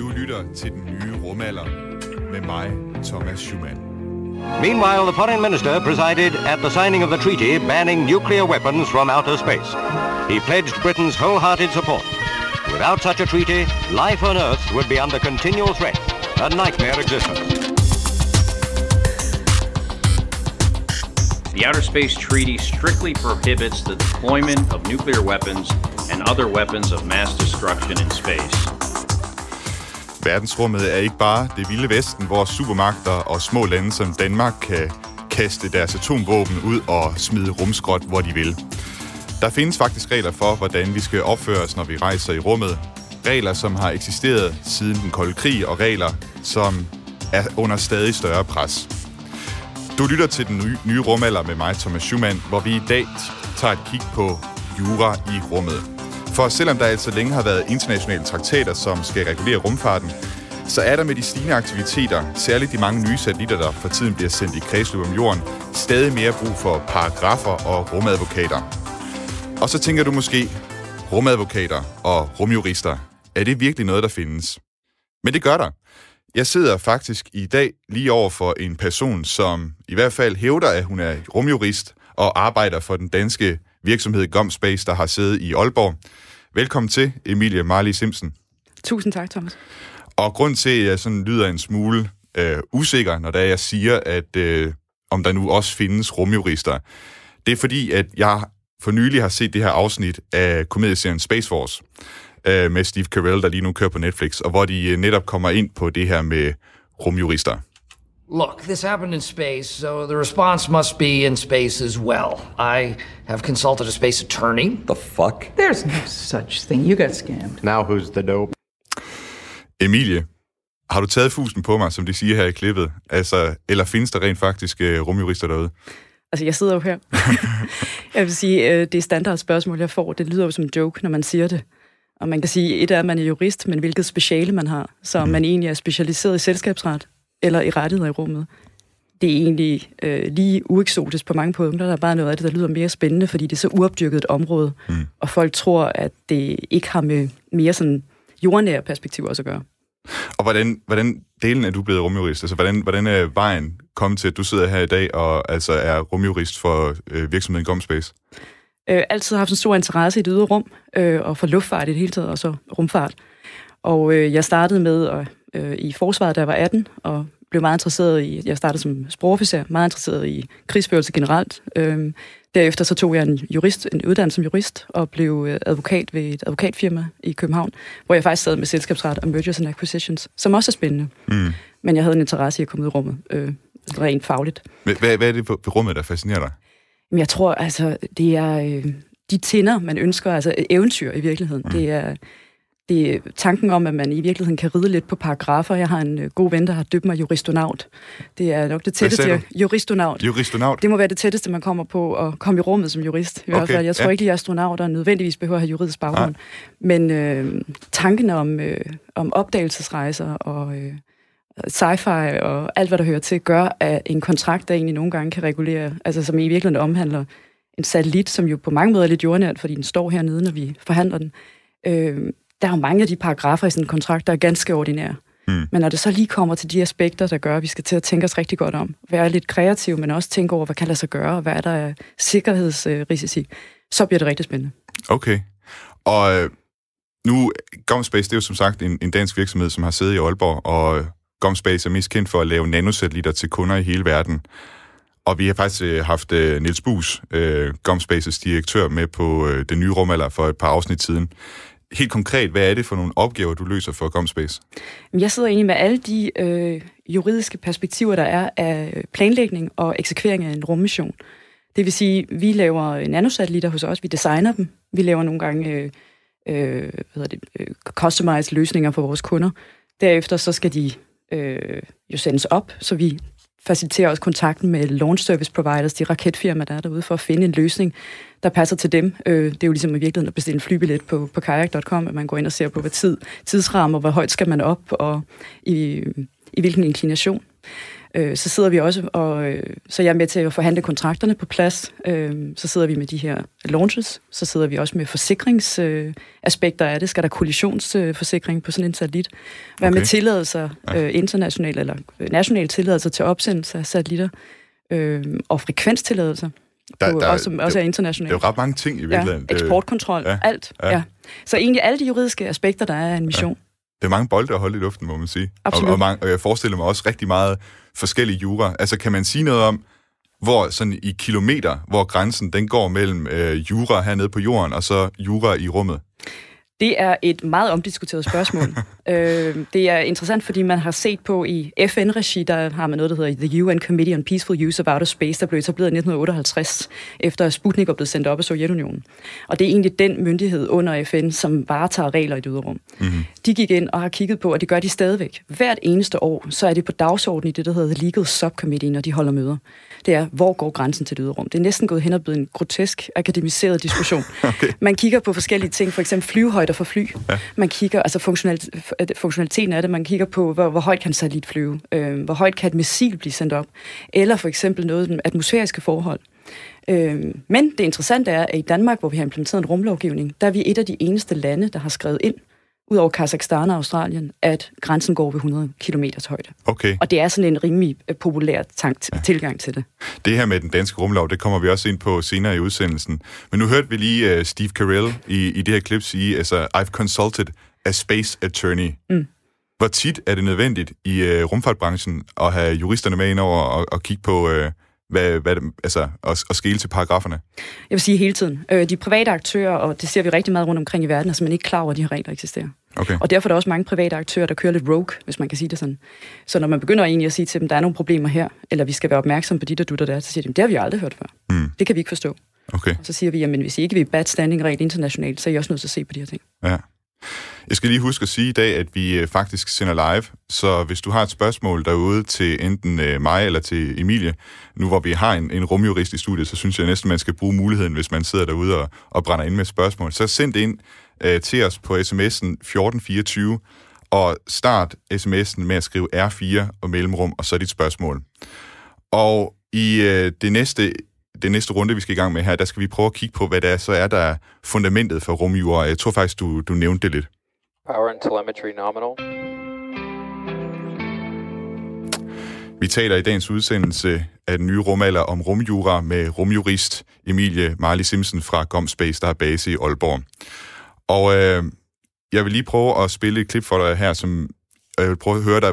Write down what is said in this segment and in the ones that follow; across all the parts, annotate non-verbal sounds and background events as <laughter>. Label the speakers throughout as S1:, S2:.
S1: Du lytter til den nye rumalder med mig, Thomas Schumann.
S2: Meanwhile, the foreign minister presided at the signing of the treaty banning nuclear weapons from outer space. He pledged Britain's wholehearted support. Without such a treaty, life on Earth would be under continual threat, a nightmare existence.
S3: The Outer Space Treaty strictly prohibits the deployment of nuclear weapons and other weapons of mass destruction in space.
S1: Verdensrummet er ikke bare det vilde vesten, hvor supermagter og små lande som Danmark kan kaste deres atomvåben ud og smide rumskrot, hvor de vil. Der findes faktisk regler for, hvordan vi skal opføre os, når vi rejser i rummet. Regler, som har eksisteret siden den kolde krig, og regler, som er under stadig større pres. Du lytter til den nye, nye rumalder med mig, Thomas Schumann, hvor vi i dag tager et kig på jura i rummet. For selvom der altså længe har været internationale traktater, som skal regulere rumfarten, så er der med de stigende aktiviteter, særligt de mange nye satellitter, der for tiden bliver sendt i kredsløb om jorden, stadig mere brug for paragrafer og rumadvokater. Og så tænker du måske, rumadvokater og rumjurister, er det virkelig noget, der findes? Men det gør der. Jeg sidder faktisk i dag lige over for en person, som i hvert fald hævder, at hun er rumjurist og arbejder for den danske virksomhed Gomspace, der har sæde i Aalborg. Velkommen til, Emilie Marley Simpson.
S4: Tusind tak, Thomas.
S1: Og grund til, at jeg sådan lyder en smule øh, usikker, når der jeg siger, at øh, om der nu også findes rumjurister, det er fordi, at jeg for nylig har set det her afsnit af komedieserien Space Force øh, med Steve Carell, der lige nu kører på Netflix, og hvor de øh, netop kommer ind på det her med rumjurister.
S5: Look, this happened in space, so the response must be in space as well. I have consulted a space attorney.
S6: The fuck?
S7: There's no such thing. You got scammed.
S6: Now who's the dope?
S1: Emilie, har du taget fusen på mig, som de siger her i klippet? Altså, eller findes der rent faktisk uh, rumjurister derude?
S4: Altså, jeg sidder jo her. <laughs> jeg vil sige, øh, det er standardspørgsmål, jeg får. Det lyder jo som en joke, når man siger det. Og man kan sige, et er, at man er jurist, men hvilket speciale man har. Så man egentlig er specialiseret i selskabsret, eller i rettigheder i rummet. Det er egentlig øh, lige ueksotisk på mange punkter. Der er bare noget af det, der lyder mere spændende, fordi det er så uopdyrket et område, mm. og folk tror, at det ikke har med mere sådan jordnære perspektiver også at gøre.
S1: Og hvordan, hvordan delen er du blevet rumjurist? Altså, hvordan, hvordan er vejen kommet til, at du sidder her i dag og altså er rumjurist for øh, virksomheden Gomspace?
S4: Øh, altid har haft en stor interesse i det ydre rum, øh, og for luftfart i det hele taget, og så rumfart. Og øh, jeg startede med at, øh, i forsvaret, da jeg var 18, og blev meget interesseret i, jeg startede som sprogofficer, meget interesseret i krigsførelse generelt. Øh, derefter så tog jeg en, jurist, en uddannelse som jurist, og blev øh, advokat ved et advokatfirma i København, hvor jeg faktisk sad med selskabsret og mergers and acquisitions, som også er spændende. Mm. Men jeg havde en interesse i at komme ud i rummet, øh, rent fagligt.
S1: Hvad, hvad er det på rummet, der fascinerer dig?
S4: Jeg tror, altså, det er øh, de tænder, man ønsker, altså eventyr i virkeligheden. Mm. Det er det tanken om, at man i virkeligheden kan ride lidt på paragrafer. Jeg har en øh, god ven, der har døbt mig juristonaut. Det er nok det tætteste. Juristonaut.
S1: Juristonaut?
S4: Det må være det tætteste, man kommer på at komme i rummet som jurist. I okay, hvert fald. Jeg tror ja. ikke, at astronauter nødvendigvis behøver at have juridisk baggrund. Ja. Men øh, tanken om, øh, om opdagelsesrejser og øh, sci-fi og alt, hvad der hører til, gør, at en kontrakt, der egentlig nogle gange kan regulere, altså som i virkeligheden omhandler en satellit, som jo på mange måder er lidt jordnært, fordi den står hernede, når vi forhandler den, øh, der er jo mange af de paragrafer i sådan en kontrakt, der er ganske ordinære. Mm. Men når det så lige kommer til de aspekter, der gør, at vi skal til at tænke os rigtig godt om, være lidt kreative, men også tænke over, hvad kan lade sig gøre, og hvad er der af sikkerhedsrisici, så bliver det rigtig spændende.
S1: Okay. Og øh, nu, Gomspace, det er jo som sagt en, en dansk virksomhed, som har siddet i Aalborg, og Gomspace er mest kendt for at lave nanosatellitter til kunder i hele verden. Og vi har faktisk øh, haft øh, Niels Bus, øh, Gomspaces direktør, med på øh, den nye rumalder for et par afsnit siden. Helt konkret, hvad er det for nogle opgaver, du løser for Comspace?
S4: Jeg sidder egentlig med alle de øh, juridiske perspektiver, der er af planlægning og eksekvering af en rummission. Det vil sige, vi laver nanosatellitter hos os, vi designer dem, vi laver nogle gange øh, øh, hvad hedder det, øh, customized løsninger for vores kunder. Derefter så skal de øh, jo sendes op, så vi faciliterer også kontakten med launch service providers, de raketfirmaer, der er derude, for at finde en løsning, der passer til dem. Øh, det er jo ligesom i virkeligheden at bestille en flybillet på, på kayak.com, at man går ind og ser på, hvad tid, tidsrammer, hvor højt skal man op, og i, i hvilken inklination. Øh, så sidder vi også, og øh, så jeg er med til at forhandle kontrakterne på plads. Øh, så sidder vi med de her launches, så sidder vi også med forsikringsaspekter af det. Skal der kollisionsforsikring på sådan en satellit? Hvad okay. med tilladelser, øh, internationale eller nationale tilladelser til opsendelse af satellitter? Øh, og frekvenstilladelser, der, på, der, også, som også er internationalt.
S1: Det er jo ret mange ting i virkeligheden.
S4: Ja, eksportkontrol, ja, alt. Ja. Ja. Så egentlig alle de juridiske aspekter, der er af en mission. Ja.
S1: Det er mange bolde at holde i luften, må man sige. Absolut. Og, og, mange, og jeg forestiller mig også rigtig meget forskellige jura. Altså, kan man sige noget om, hvor sådan i kilometer, hvor grænsen den går mellem øh, jura hernede på jorden, og så jura i rummet?
S4: Det er et meget omdiskuteret spørgsmål. <laughs> øh, det er interessant, fordi man har set på i FN-regi, der har man noget, der hedder The UN Committee on Peaceful Use of Outer Space, der blev etableret i 1958, efter Sputnik var blevet sendt op af Sovjetunionen. Og det er egentlig den myndighed under FN, som varetager regler i det rum. Mm-hmm. De gik ind og har kigget på, og det gør de stadigvæk. Hvert eneste år, så er det på dagsordenen i det, der hedder The Legal Subcommittee, når de holder møder det er, hvor går grænsen til det ydre rum? Det er næsten gået hen og blevet en grotesk, akademiseret diskussion. <laughs> okay. Man kigger på forskellige ting, for eksempel flyvehøjder for fly. Ja. Man kigger, altså funktionaliteten af det, man kigger på, hvor, hvor højt kan en satellit flyve? Øh, hvor højt kan et missil blive sendt op? Eller for eksempel noget med atmosfæriske forhold. Øh, men det interessante er, at i Danmark, hvor vi har implementeret en rumlovgivning, der er vi et af de eneste lande, der har skrevet ind, ud over Kazakhstan og Australien, at grænsen går ved 100 km højde.
S1: Okay.
S4: Og det er sådan en rimelig øh, populær tank- ja. tilgang til det.
S1: Det her med den danske rumlov, det kommer vi også ind på senere i udsendelsen. Men nu hørte vi lige uh, Steve Carell i, i det her klip sige, altså, I've consulted a space attorney. Mm. Hvor tit er det nødvendigt i uh, rumfartbranchen at have juristerne med ind over og, og kigge på... Uh, hvad, hvad, altså, at, at skele til paragraferne?
S4: Jeg vil sige hele tiden. Øh, de private aktører, og det ser vi rigtig meget rundt omkring i verden, er simpelthen ikke klar over, at de her regler eksisterer. Okay. Og derfor er der også mange private aktører, der kører lidt rogue, hvis man kan sige det sådan. Så når man begynder egentlig at sige til dem, der er nogle problemer her, eller vi skal være opmærksom på de der dutter der, så siger de, det har vi aldrig hørt før. Mm. Det kan vi ikke forstå.
S1: Okay.
S4: Og så siger vi, jamen hvis I ikke vil bad standing rent internationalt, så er I også nødt til at se på de her ting.
S1: Ja. Jeg skal lige huske at sige i dag, at vi øh, faktisk sender live, så hvis du har et spørgsmål derude til enten øh, mig eller til Emilie, nu hvor vi har en, en rumjurist i studiet, så synes jeg næsten, man skal bruge muligheden, hvis man sidder derude og, og brænder ind med spørgsmål. Så send det ind øh, til os på sms'en 1424, og start sms'en med at skrive R4 og mellemrum, og så dit spørgsmål. Og i øh, det næste det næste runde, vi skal i gang med her, der skal vi prøve at kigge på, hvad det er, så er der fundamentet for rumjura. Jeg tror faktisk, du, du nævnte det lidt. Power and telemetry nominal. Vi taler i dagens udsendelse af den nye rumalder om rumjura med rumjurist Emilie Marley Simpson fra GomSpace, der har base i Aalborg. Og øh, jeg vil lige prøve at spille et klip for dig her, som jeg vil prøve at høre dig,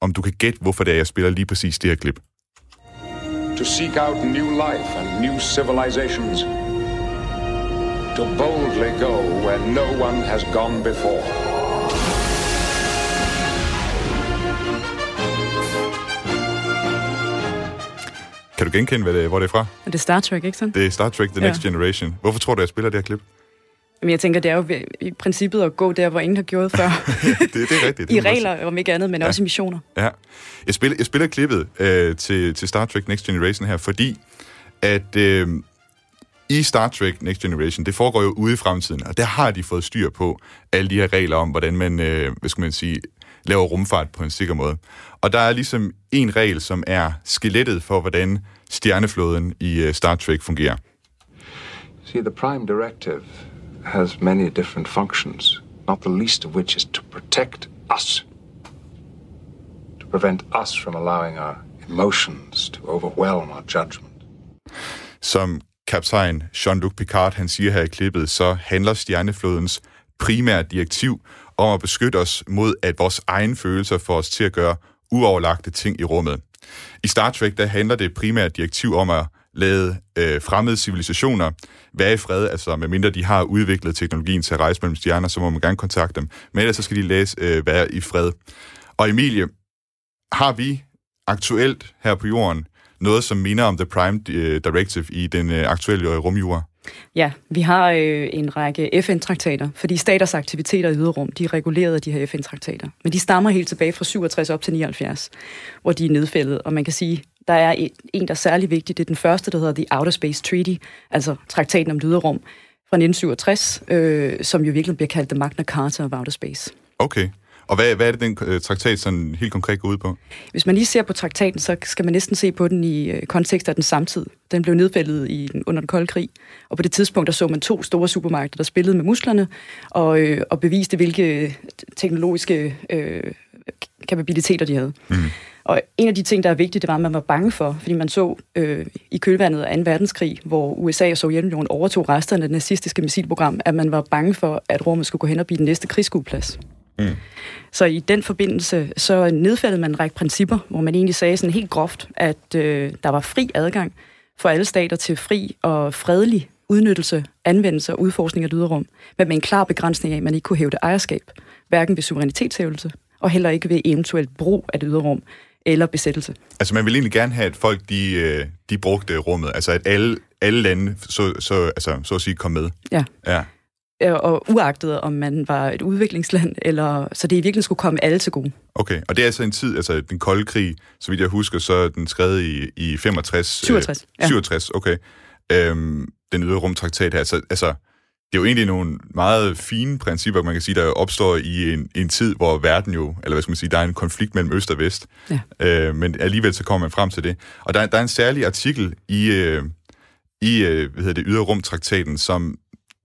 S1: om du kan gætte, hvorfor det er, jeg spiller lige præcis det her klip. To seek out new life and new civilizations. To boldly go where no one has gone before. Kan du genkende, hvad det, hvor det er fra?
S4: Det er Star Trek, ikke sådan?
S1: Det er Star Trek The Next ja. Generation. Hvorfor tror du, jeg spiller det her klip?
S4: Men jeg tænker, det er jo i princippet at gå der, hvor ingen har gjort før. <laughs>
S1: det, det er rigtigt. Det <laughs>
S4: I regler, om ikke andet, men ja. også i missioner.
S1: Ja. Jeg spiller, jeg spiller klippet øh, til, til Star Trek Next Generation her, fordi at øh, i Star Trek Next Generation, det foregår jo ude i fremtiden, og der har de fået styr på alle de her regler om, hvordan man, øh, hvad skal man sige, laver rumfart på en sikker måde. Og der er ligesom en regel, som er skelettet for, hvordan stjerneflåden i uh, Star Trek fungerer. See, the Prime Directive has many different functions, not the least of which is to protect us. To prevent us from allowing our emotions to overwhelm our judgment. Som kaptajn Jean-Luc Picard han siger her i klippet, så handler stjerneflodens primære direktiv om at beskytte os mod, at vores egen følelser får os til at gøre uoverlagte ting i rummet. I Star Trek, der handler det primære direktiv om at lade øh, fremmede civilisationer være i fred, altså medmindre de har udviklet teknologien til at rejse mellem stjerner, så må man gerne kontakte dem. Men ellers så skal de læse, øh, være i fred. Og Emilie, har vi aktuelt her på jorden noget, som minder om The Prime øh, Directive i den øh, aktuelle øh, rumjura?
S4: Ja, vi har øh, en række FN-traktater, fordi staters aktiviteter i yderrum, de er reguleret af de her FN-traktater. Men de stammer helt tilbage fra 67 op til 79, hvor de er nedfældet. Og man kan sige, der er en, der er særlig vigtig. Det er den første, der hedder The Outer Space Treaty, altså traktaten om det yderrum fra 1967, øh, som jo virkelig bliver kaldt The Magna Carta of Outer Space.
S1: Okay. Og hvad, hvad er det, den øh, traktat sådan helt konkret går ud på?
S4: Hvis man lige ser på traktaten, så skal man næsten se på den i øh, kontekst af den samtid. Den blev nedfældet i den, under den kolde krig, og på det tidspunkt der så man to store supermarkeder, der spillede med musklerne, og, øh, og beviste, hvilke teknologiske øh, kapabiliteter de havde. Mm. Og en af de ting, der er vigtigt, det var, at man var bange for, fordi man så øh, i kølvandet af 2. verdenskrig, hvor USA og Sovjetunionen overtog resterne af det nazistiske missilprogram, at man var bange for, at rummet skulle gå hen og blive den næste krigsskueplads. Mm. Så i den forbindelse, så nedfældede man en række principper, hvor man egentlig sagde sådan helt groft, at øh, der var fri adgang for alle stater til fri og fredelig udnyttelse, anvendelse og udforskning af det rum, men med en klar begrænsning af, at man ikke kunne hæve det ejerskab, hverken ved suverænitetshævelse og heller ikke ved eventuelt brug af det ydre rum eller besættelse.
S1: Altså man vil egentlig gerne have, at folk de, øh, de brugte rummet, altså at alle, alle lande så, så, altså, så at sige kom med.
S4: Ja.
S1: ja.
S4: Og uagtet om man var et udviklingsland, eller så det i virkeligheden skulle komme alle til gode.
S1: Okay, og det er altså en tid, altså den kolde krig, så vidt jeg husker, så er den skrevet i, i 65...
S4: 67, øh,
S1: ja. 67, okay. Øhm, den ydre rumtraktat her, altså, altså det er jo egentlig nogle meget fine principper, man kan sige, der opstår i en, en tid, hvor verden jo, eller hvad skal man sige, der er en konflikt mellem øst og vest. Ja. Øh, men alligevel så kommer man frem til det. Og der, der er en særlig artikel i, øh, i øh, hvad hedder det, ydre rumtraktaten, som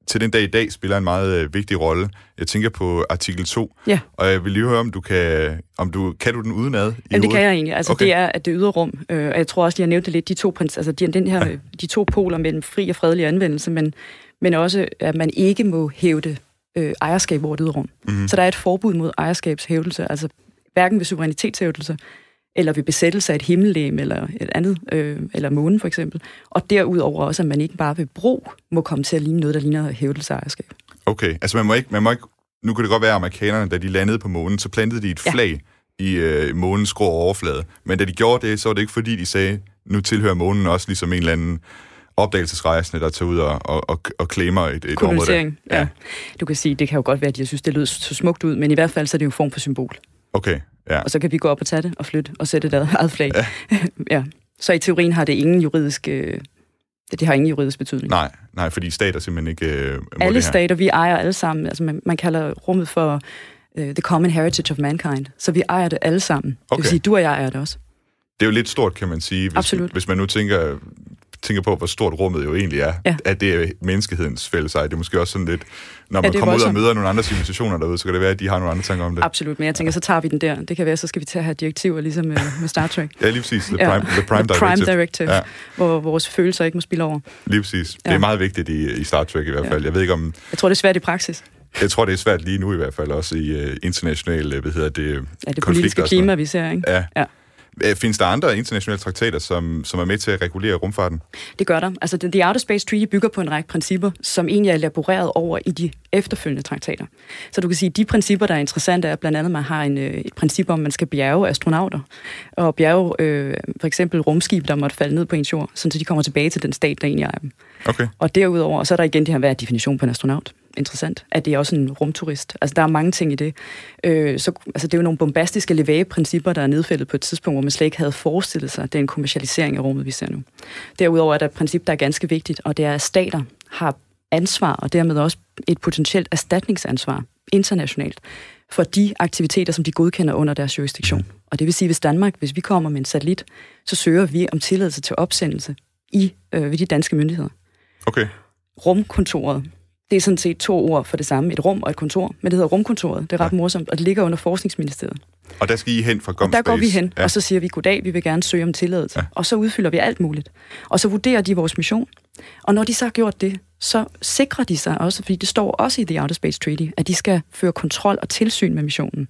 S1: til den dag i dag spiller en meget øh, vigtig rolle. Jeg tænker på artikel 2,
S4: ja.
S1: og jeg vil lige høre, om du kan, om du, kan du den udenad?
S4: I Jamen, det kan jeg egentlig. Altså, okay. det er, at det ydre rum, øh, og jeg tror også, lige har nævnt det lidt, de to, altså, de, den her, ja. de to poler mellem fri og fredelig anvendelse, men men også, at man ikke må hævde øh, ejerskab over det rum. Mm-hmm. Så der er et forbud mod ejerskabshævdelse, altså hverken ved suverænitetshævdelse, eller ved besættelse af et himmellegem eller et andet, øh, eller månen for eksempel. Og derudover også, at man ikke bare ved brug må komme til at ligne noget, der ligner hævdelse af ejerskab.
S1: Okay, altså man må ikke, man må ikke nu kan det godt være, at amerikanerne, da de landede på månen, så plantede de et ja. flag i øh, månens grå overflade. Men da de gjorde det, så var det ikke fordi, de sagde, nu tilhører månen også ligesom en eller anden opdagelsesrejsende, der tager ud og, og, og, og klemmer et, et område.
S4: Ja. ja. Du kan sige, det kan jo godt være, at jeg synes, det lyder så smukt ud, men i hvert fald så er det jo en form for symbol.
S1: Okay, ja.
S4: Og så kan vi gå op og tage det og flytte og sætte et eget flag. Ja. <laughs> ja. Så i teorien har det ingen juridisk... Øh, det har ingen juridisk betydning.
S1: Nej, nej, fordi stater simpelthen ikke øh, må
S4: Alle
S1: det
S4: her. stater, vi ejer alle sammen. Altså man, man kalder rummet for uh, the common heritage of mankind. Så vi ejer det alle sammen. Okay. Det vil sige, du og jeg ejer det også.
S1: Det er jo lidt stort, kan man sige. Hvis,
S4: Absolut.
S1: Hvis man nu tænker, tænker på, hvor stort rummet jo egentlig er, ja. at det er menneskehedens fælles ej. Det er måske også sådan lidt, når man ja, kommer ud og møder nogle andre civilisationer derude, så kan det være, at de har nogle andre tanker om det.
S4: Absolut, men jeg tænker, så tager vi den der. Det kan være, så skal vi tage her direktiver, ligesom med, med Star Trek.
S1: ja, lige præcis. The Prime, ja. the prime
S4: the Directive. Prime Directive ja. hvor vores følelser ikke må spille over.
S1: Lige præcis. Ja. Det er meget vigtigt i, i Star Trek i hvert fald. Ja. Jeg ved ikke om...
S4: Jeg tror, det er svært i praksis.
S1: Jeg tror, det er svært lige nu i hvert fald, også i uh, internationale, hvad hedder det,
S4: Ja, det politiske klima, vi ser, ikke?
S1: Ja. ja. Øh, findes der andre internationale traktater, som, som er med til at regulere rumfarten?
S4: Det gør der. Altså, The Outer Space Treaty bygger på en række principper, som egentlig er elaboreret over i de efterfølgende traktater. Så du kan sige, at de principper, der er interessante, er blandt andet, at man har en, øh, et princip om, at man skal bjerge astronauter, og bjerge øh, for eksempel rumskib, der måtte falde ned på en jord, så de kommer tilbage til den stat, der egentlig ejer dem.
S1: Okay.
S4: Og derudover, så er der igen det her, hvad er definition på en astronaut? Interessant, at det er også en rumturist. Altså, der er mange ting i det. Øh, så, altså, det er jo nogle bombastiske levage-principper, der er nedfældet på et tidspunkt, hvor man slet ikke havde forestillet sig, at det er en kommercialisering af rummet, vi ser nu. Derudover er der et princip, der er ganske vigtigt, og det er, at stater har ansvar, og dermed også et potentielt erstatningsansvar internationalt for de aktiviteter, som de godkender under deres jurisdiktion. Og det vil sige, hvis Danmark, hvis vi kommer med en satellit, så søger vi om tilladelse til opsendelse i, øh, ved de danske myndigheder.
S1: Okay.
S4: Rumkontoret det er sådan set to ord for det samme, et rum og et kontor, men det hedder rumkontoret. Det er ret ja. morsomt, og det ligger under Forskningsministeriet.
S1: Og der skal I hen fra
S4: Og der går vi hen, ja. og så siger vi, goddag, vi vil gerne søge om tilladelse. Ja. Og så udfylder vi alt muligt. Og så vurderer de vores mission. Og når de så har gjort det, så sikrer de sig også, fordi det står også i The Outer Space Treaty, at de skal føre kontrol og tilsyn med missionen.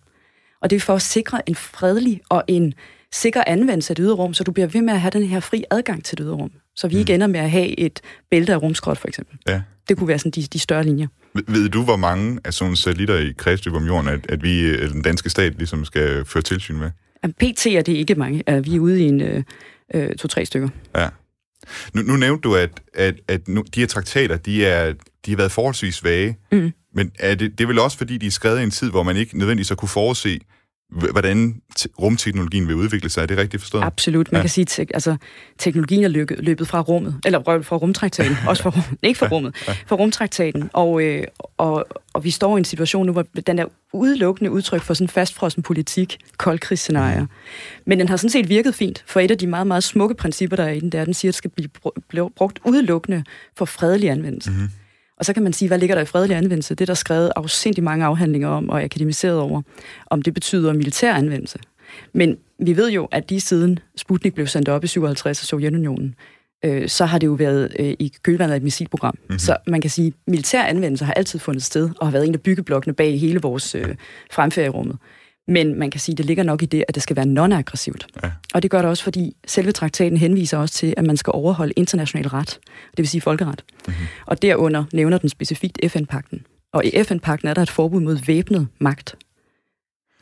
S4: Og det er for at sikre en fredelig og en sikker anvendelse af det ydre rum, så du bliver ved med at have den her fri adgang til det ydre rum. Så vi mm. ikke ender med at have et bælte af rumskrot, for eksempel.
S1: Ja.
S4: Det kunne være sådan de, de større linjer.
S1: Ved, ved du, hvor mange af sådan satellitter i kredsløb om jorden, at, at vi, eller den danske stat, ligesom skal føre tilsyn med?
S4: PT er det ikke mange. Vi er ude i en øh, øh, to-tre stykker.
S1: Ja. Nu, nu nævnte du, at, at, at nu, de her traktater, de, er, de har været forholdsvis vage. Mm. Men er det, det er vel også, fordi de er skrevet i en tid, hvor man ikke nødvendigvis har kunne forudse, hvordan rumteknologien vil udvikle sig. Er det rigtigt forstået?
S4: Absolut. Man ja. kan sige, at altså, teknologien er løbet, løbet fra rummet, eller fra rumtraktaten, <laughs> også fra, rummet, ikke fra rummet, ja. fra rumtraktaten. Og, øh, og, og vi står i en situation nu, hvor den er udelukkende udtryk for sådan en fastfrossen politik, koldkrigsscenarier. Mm. Men den har sådan set virket fint, for et af de meget, meget smukke principper, der er i den, der den siger, at det skal blive brugt udelukkende for fredelig anvendelse. Mm. Og så kan man sige, hvad ligger der i fredelig anvendelse? Det er der skrevet afsindig mange afhandlinger om og akademiseret over, om det betyder militær anvendelse. Men vi ved jo, at lige siden Sputnik blev sendt op i 57 af Sovjetunionen, øh, så har det jo været øh, i kølvandet af et missilprogram. Mm-hmm. Så man kan sige, at militær anvendelse har altid fundet sted, og har været en af byggeblokkene bag hele vores øh, fremfærd i rummet. Men man kan sige, at det ligger nok i det, at det skal være non-aggressivt. Ja. Og det gør det også, fordi selve traktaten henviser også til, at man skal overholde international ret, det vil sige folkeret. Mm-hmm. Og derunder nævner den specifikt FN-pakten. Og i FN-pakten er der et forbud mod væbnet magt.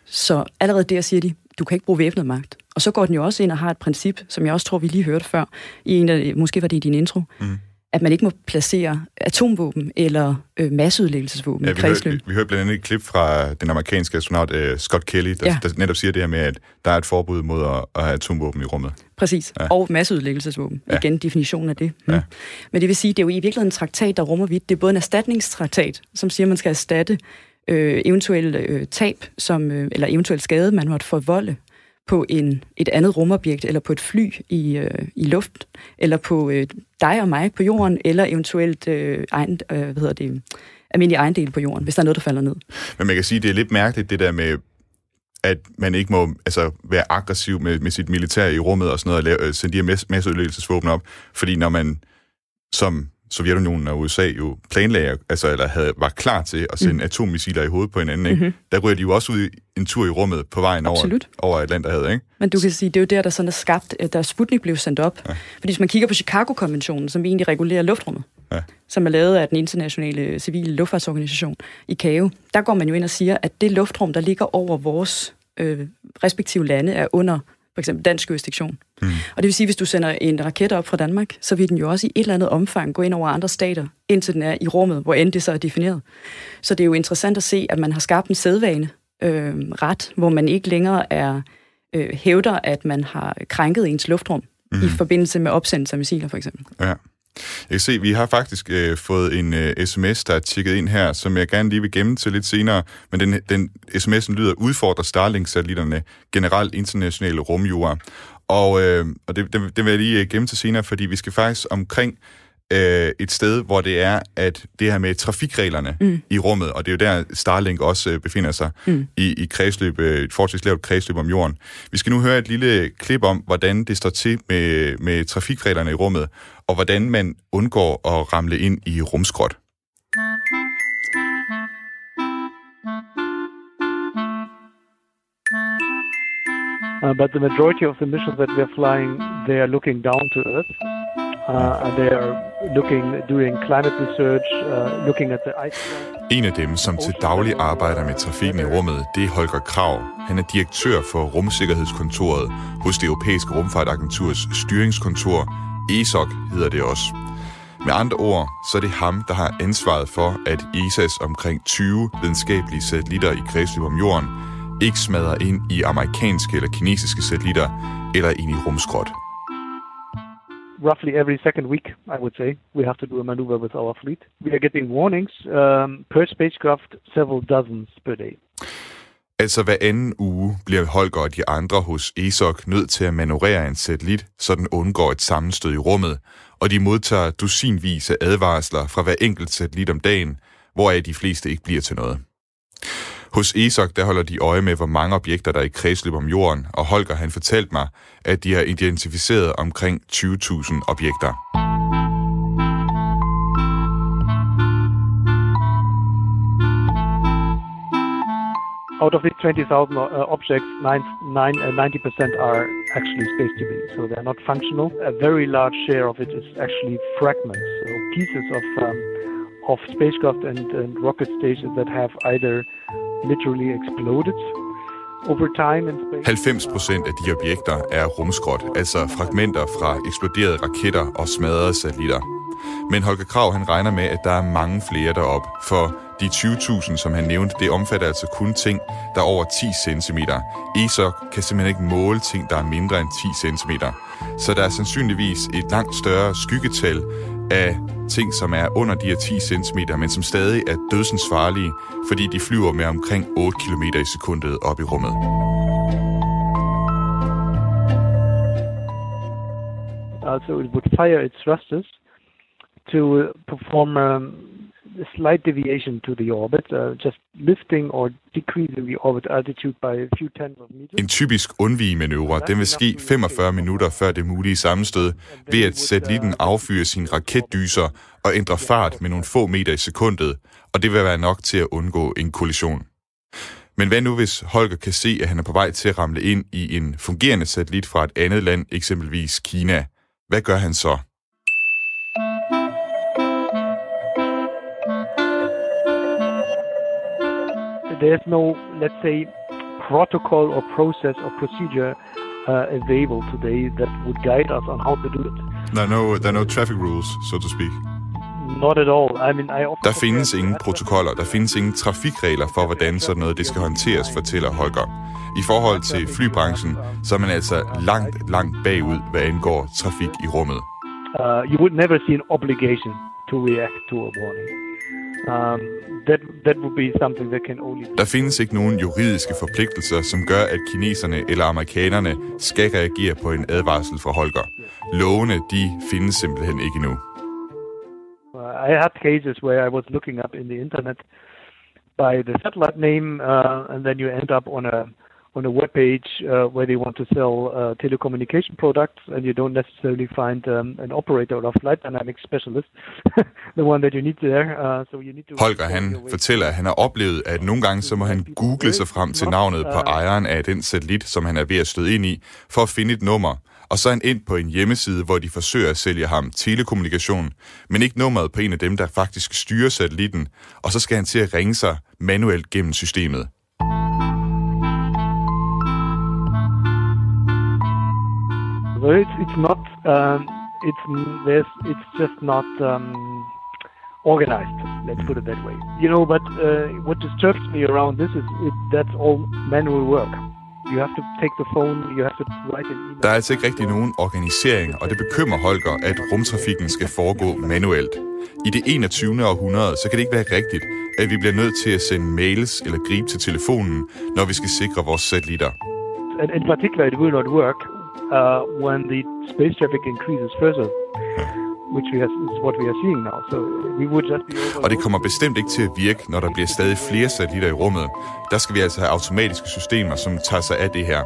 S4: Så allerede der siger de, du kan ikke bruge væbnet magt. Og så går den jo også ind og har et princip, som jeg også tror, vi lige hørte før, i en af, måske var det i din intro, mm at man ikke må placere atomvåben eller øh, masseudlæggelsesvåben ja,
S1: i kredsløb. Vi, vi hører blandt andet et klip fra den amerikanske astronaut uh, Scott Kelly, der, ja. der netop siger det her med, at der er et forbud mod at, at have atomvåben i rummet.
S4: Præcis, ja. og masseudlæggelsesvåben. Ja. Igen definitionen af det. Mm. Ja. Men det vil sige, det er jo i virkeligheden en traktat, der rummer vidt. Det er både en erstatningstraktat, som siger, at man skal erstatte øh, eventuelle øh, tab, som, øh, eller eventuelt skade, man måtte forvolde på en, et andet rumobjekt, eller på et fly i, øh, i luft, eller på øh, dig og mig på jorden, eller eventuelt øh, egen, øh, hvad hedder det, almindelig ejendel på jorden, hvis der er noget, der falder ned.
S1: Men man kan sige, det er lidt mærkeligt, det der med, at man ikke må altså, være aggressiv med, med sit militær i rummet og sådan noget, og lave, øh, sende de her masseødelæggelsesvåben op, fordi når man som Sovjetunionen og USA jo planlagde, altså, eller havde, var klar til at sende mm. atommissiler i hovedet på hinanden, ikke? Mm-hmm. der ryger de jo også ud en tur i rummet på vejen over, over Atlanterhavet. Ikke?
S4: Men du kan sige, det er jo der, der sådan er skabt, da Sputnik blev sendt op. Ja. Fordi hvis man kigger på Chicago-konventionen, som egentlig regulerer luftrummet, ja. som er lavet af den internationale civile luftfartsorganisation i CAO, der går man jo ind og siger, at det luftrum, der ligger over vores øh, respektive lande, er under for eksempel dansk jurisdiktion. Mm. Og det vil sige, hvis du sender en raket op fra Danmark, så vil den jo også i et eller andet omfang gå ind over andre stater, indtil den er i rummet, hvor end det så er defineret. Så det er jo interessant at se, at man har skabt en sædvane øh, ret, hvor man ikke længere er øh, hævder, at man har krænket ens luftrum mm. i forbindelse med opsendelse af missiler, for eksempel.
S1: Ja. Jeg kan se, vi har faktisk øh, fået en øh, sms, der er tikket ind her, som jeg gerne lige vil gemme til lidt senere. Men den, den sms'en lyder, udfordrer Starlink-satellitterne generelt internationale rumjura. Og, øh, og det, det, det vil jeg lige øh, gemme til senere, fordi vi skal faktisk omkring øh, et sted, hvor det er, at det her med trafikreglerne mm. i rummet, og det er jo der Starlink også øh, befinder sig mm. i, i kredsløb, øh, et fortsat lavt kredsløb om jorden. Vi skal nu høre et lille klip om, hvordan det står til med, med trafikreglerne i rummet, og hvordan man undgår at ramle ind i rumskrot.
S6: Uh, but the majority of the missions that we are flying, they are looking down to Earth. Uh, they are looking, doing climate research, uh, looking at the ice.
S1: En af dem, som til daglig arbejder med trafikken i rummet, det er Holger Krav. Han er direktør for Rumsikkerhedskontoret hos det europæiske rumfartagenturs styringskontor. ESOC hedder det også. Med andre ord, så er det ham, der har ansvaret for, at ESA's omkring 20 videnskabelige satellitter i kredsløb om jorden ikke smadrer ind i amerikanske eller kinesiske satellitter eller ind i rumskrot
S6: roughly every second week, I would say, we have to do a maneuver with our fleet. We are getting warnings um, per spacecraft, several dozens per day.
S1: Altså hver anden uge bliver Holger og de andre hos ESOC nødt til at manøvrere en satellit, så den undgår et sammenstød i rummet, og de modtager dusinvis af advarsler fra hver enkelt satellit om dagen, hvoraf de fleste ikke bliver til noget. Hos ESOC der holder de øje med, hvor mange objekter der er i kredsløb om jorden, og Holger han fortalte mig, at de har identificeret omkring 20.000 objekter.
S6: Out of these 20,000 uh, objects, nine, nine, uh, 90% are actually space debris, so they're not functional. A very large share of it is actually fragments, so pieces of um, of spacecraft and, and rocket stations that have either literally exploded over time in space.
S1: 90 procent af de objekter er rumskrot, altså fragmenter fra eksploderede raketter og smadrede satellitter. Men Holger Krav han regner med, at der er mange flere derop, for De 20.000, som han nævnte, det omfatter altså kun ting, der er over 10 cm. ESOC kan simpelthen ikke måle ting, der er mindre end 10 cm. Så der er sandsynligvis et langt større skyggetal af ting, som er under de her 10 cm, men som stadig er dødsens farlige, fordi de flyver med omkring 8 km i sekundet op i rummet.
S6: Also it would fire its thrusters to uh, perform um, slight deviation to the orbit, uh, just lifting or decreasing the orbit altitude by a few tens of meters.
S1: En typisk undvigemanøvre, den vil ske 45 minutter før det mulige sammenstød, ved at satellitten affyrer sine raketdyser og ændrer fart med nogle få meter i sekundet, og det vil være nok til at undgå en kollision. Men hvad nu, hvis Holger kan se, at han er på vej til at ramle ind i en fungerende satellit fra et andet land, eksempelvis Kina? Hvad gør han så?
S6: There's no, let's say, protocol or process or procedure uh, available today that would guide us on how to do it.
S1: There are no, there are no traffic rules, so to speak.
S6: Not at all. I mean, I
S1: der findes ingen protokoller, der findes ingen trafikregler for, hvordan sådan noget det skal håndteres, fortæller Holger. I forhold til flybranchen, så er man altså langt, langt bagud, hvad angår trafik i rummet.
S6: Uh, you would never see an obligation to react to a warning. Um, that, that would be something that can only...
S1: Der findes ikke nogen juridiske forpligtelser, som gør, at kineserne eller amerikanerne skal reagere på en advarsel fra Holger. Lovene, de findes simpelthen ikke endnu.
S6: I had cases where I was looking up in the internet by the satellite name, uh, and then you end up on a on a web page uh, where they want to sell uh, telecommunication products, and you don't necessarily find um, an operator or a flight dynamics specialist, <laughs> the one that you need there. Uh, so you need to.
S1: Holger han fortæller, at han har oplevet, at nogle gange så må han google sig frem til navnet på ejeren af den satellit, som han er ved at støde ind i, for at finde et nummer. Og så er han ind på en hjemmeside, hvor de forsøger at sælge ham telekommunikation, men ikke nummeret på en af dem, der faktisk styrer satellitten, og så skal han til at ringe sig manuelt gennem systemet.
S6: So it's it's not um, it's there's it's just not um, organized. Let's put it that way. You know, but uh, what disturbs me around this is it, that's all manual work. You have to take the phone, you have to write an email.
S1: Der er altså ikke rigtig nogen organisering, og det bekymrer Holger, at rumtrafikken skal foregå manuelt. I det 21. århundrede, så kan det ikke være rigtigt, at vi bliver nødt til at sende mails eller gribe til telefonen, når vi skal sikre vores satellitter.
S6: And in particular, it will not work uh, when the space traffic increases further, which we are, is what we are seeing now. So we would just be
S1: Og det kommer bestemt ikke til at virke, når der bliver stadig flere satellitter i rummet. Der skal vi altså have automatiske systemer, som tager sig af det her.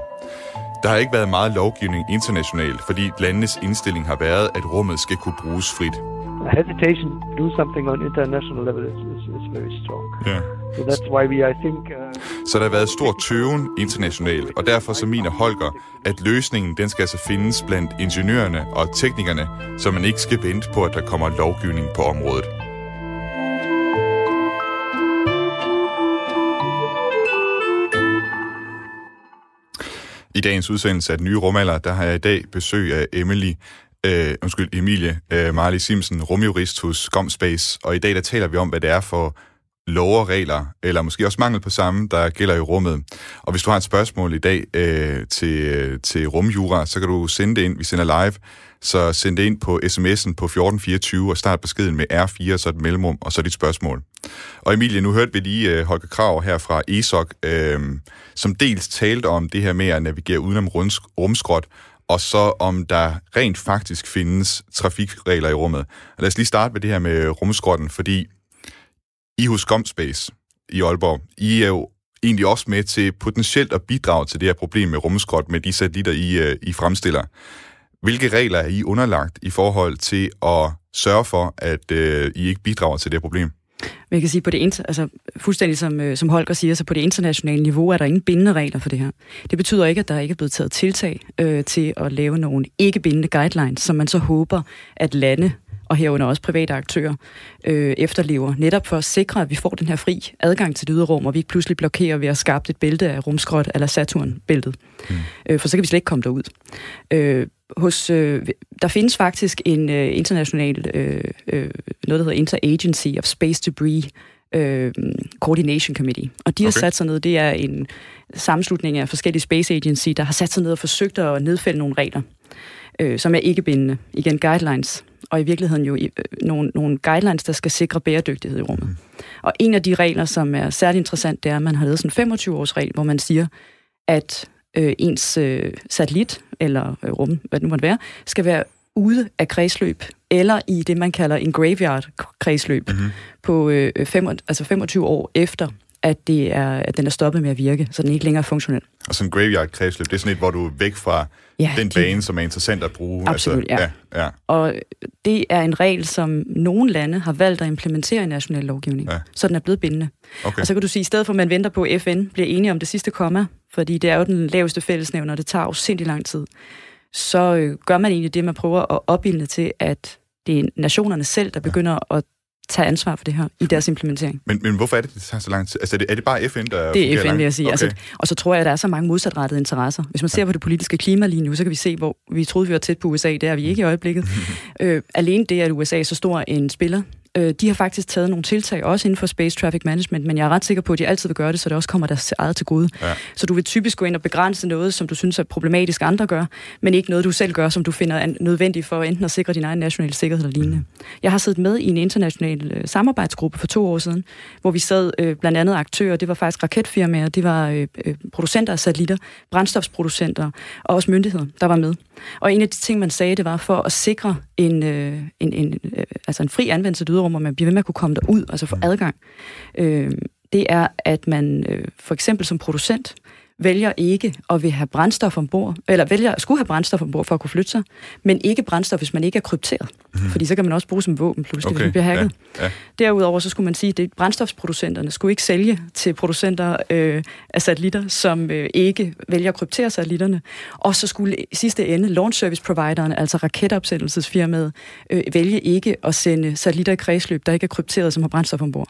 S1: Der har ikke været meget lovgivning internationalt, fordi landenes indstilling har været, at rummet skal kunne bruges frit.
S6: Hesitation to do something on international level is, is, is very strong.
S1: Yeah.
S6: So that's why we, I think... Uh,
S1: Så der har været stor tøven internationalt, og derfor så mener Holger, at løsningen den skal altså findes blandt ingeniørerne og teknikerne, så man ikke skal vente på, at der kommer lovgivning på området. I dagens udsendelse af Den Nye Rumalder, der har jeg i dag besøg af Emily, øh, undskyld, Emilie øh, Marley Simpson, rumjurist hos Gomspace, og i dag der taler vi om, hvad det er for lov og regler, eller måske også mangel på samme, der gælder i rummet. Og hvis du har et spørgsmål i dag øh, til, øh, til rumjura, så kan du sende det ind. Vi sender live, så send det ind på sms'en på 1424 og start beskeden med R4, så et mellemrum, og så dit spørgsmål. Og Emilie, nu hørte vi lige øh, Holger Krav her fra ESOC, øh, som dels talte om det her med at navigere udenom rumskrot, og så om der rent faktisk findes trafikregler i rummet. Og lad os lige starte med det her med rumskrotten, fordi i hos Gomspace i Aalborg, I er jo egentlig også med til potentielt at bidrage til det her problem med rumskrot med de satellitter, I, øh, I fremstiller. Hvilke regler er I underlagt i forhold til at sørge for, at øh, I ikke bidrager til det her problem?
S4: Men jeg kan sige, på det altså, fuldstændig som, øh, som Holger siger, så på det internationale niveau er der ingen bindende regler for det her. Det betyder ikke, at der ikke er blevet taget tiltag øh, til at lave nogle ikke bindende guidelines, som man så håber, at lande og herunder også private aktører, øh, efterlever, netop for at sikre, at vi får den her fri adgang til det ydre rum, og vi ikke pludselig blokerer ved at skabe et bælte af rumskrot eller Saturn-bæltet. Mm. Øh, for så kan vi slet ikke komme derud. Øh, hos, øh, der findes faktisk en øh, international, øh, øh, noget der hedder Interagency of Space Debris øh, Coordination Committee. Og de har okay. sat sig ned, det er en sammenslutning af forskellige space agency, der har sat sig ned og forsøgt at nedfælde nogle regler, øh, som er ikke bindende. Igen, guidelines. Og i virkeligheden jo øh, nogle, nogle guidelines, der skal sikre bæredygtighed i rummet. Mm. Og en af de regler, som er særlig interessant, det er, at man har lavet sådan en 25-års regel, hvor man siger, at øh, ens øh, satellit, eller øh, rum, hvad det nu måtte være, skal være ude af kredsløb, eller i det, man kalder en graveyard-kredsløb, mm-hmm. på øh, fem, altså 25 år efter, at, det er, at den er stoppet med at virke, så den ikke længere er funktionel.
S1: Og sådan en graveyard-kredsløb, det er sådan et, hvor du er væk fra ja, den bane, de... som er interessant at bruge.
S4: Absolut, altså, ja. ja. ja. Og det er en regel, som nogle lande har valgt at implementere i national lovgivning, ja. så den er blevet bindende. Okay. Og så kan du sige, at i stedet for at man venter på, at FN bliver enige om det sidste komma, fordi det er jo den laveste fællesnævner, og det tager jo sindssygt lang tid, så øh, gør man egentlig det, man prøver at opbilde til, at det er nationerne selv, der begynder at tage ansvar for det her i deres implementering.
S1: Men, men hvorfor er det, det tager så lang tid? Altså, er det, er det bare FN, der
S4: Det er FN, vil jeg sige. Altså, okay. Altså, og så tror jeg, at der er så mange modsatrettede interesser. Hvis man ser på det politiske klima lige nu, så kan vi se, hvor vi troede, vi var tæt på USA. Det er vi ikke i øjeblikket. <laughs> øh, alene det, at USA er så stor en spiller Øh, de har faktisk taget nogle tiltag, også inden for Space Traffic Management, men jeg er ret sikker på, at de altid vil gøre det, så det også kommer deres eget til gode. Ja. Så du vil typisk gå ind og begrænse noget, som du synes er problematisk, andre gør, men ikke noget, du selv gør, som du finder er nødvendigt for enten at sikre din egen nationale sikkerhed eller lignende. Jeg har siddet med i en international øh, samarbejdsgruppe for to år siden, hvor vi sad øh, blandt andet aktører, det var faktisk raketfirmaer, det var øh, øh producenter af satellitter, brændstofsproducenter og også myndigheder, der var med. Og en af de ting, man sagde, det var for at sikre en, øh, en, en, øh, altså en fri anvendelse af yderrum, og man bliver ved med at kunne komme derud, altså få mm. adgang. Øh, det er, at man øh, for eksempel som producent vælger ikke at vil have brændstof ombord, eller vælger skulle have brændstof ombord for at kunne flytte sig, men ikke brændstof, hvis man ikke er krypteret. Mm. Fordi så kan man også bruge som våben pludselig, okay. hvis man bliver hacket. Ja. Ja. Derudover så skulle man sige, at brændstofsproducenterne skulle ikke sælge til producenter øh, af satellitter, som øh, ikke vælger at kryptere satellitterne. Og så skulle i sidste ende launch service providerne, altså raketopsættelsesfirmaet, øh, vælge ikke at sende satellitter i kredsløb, der ikke er krypteret, som har brændstof ombord.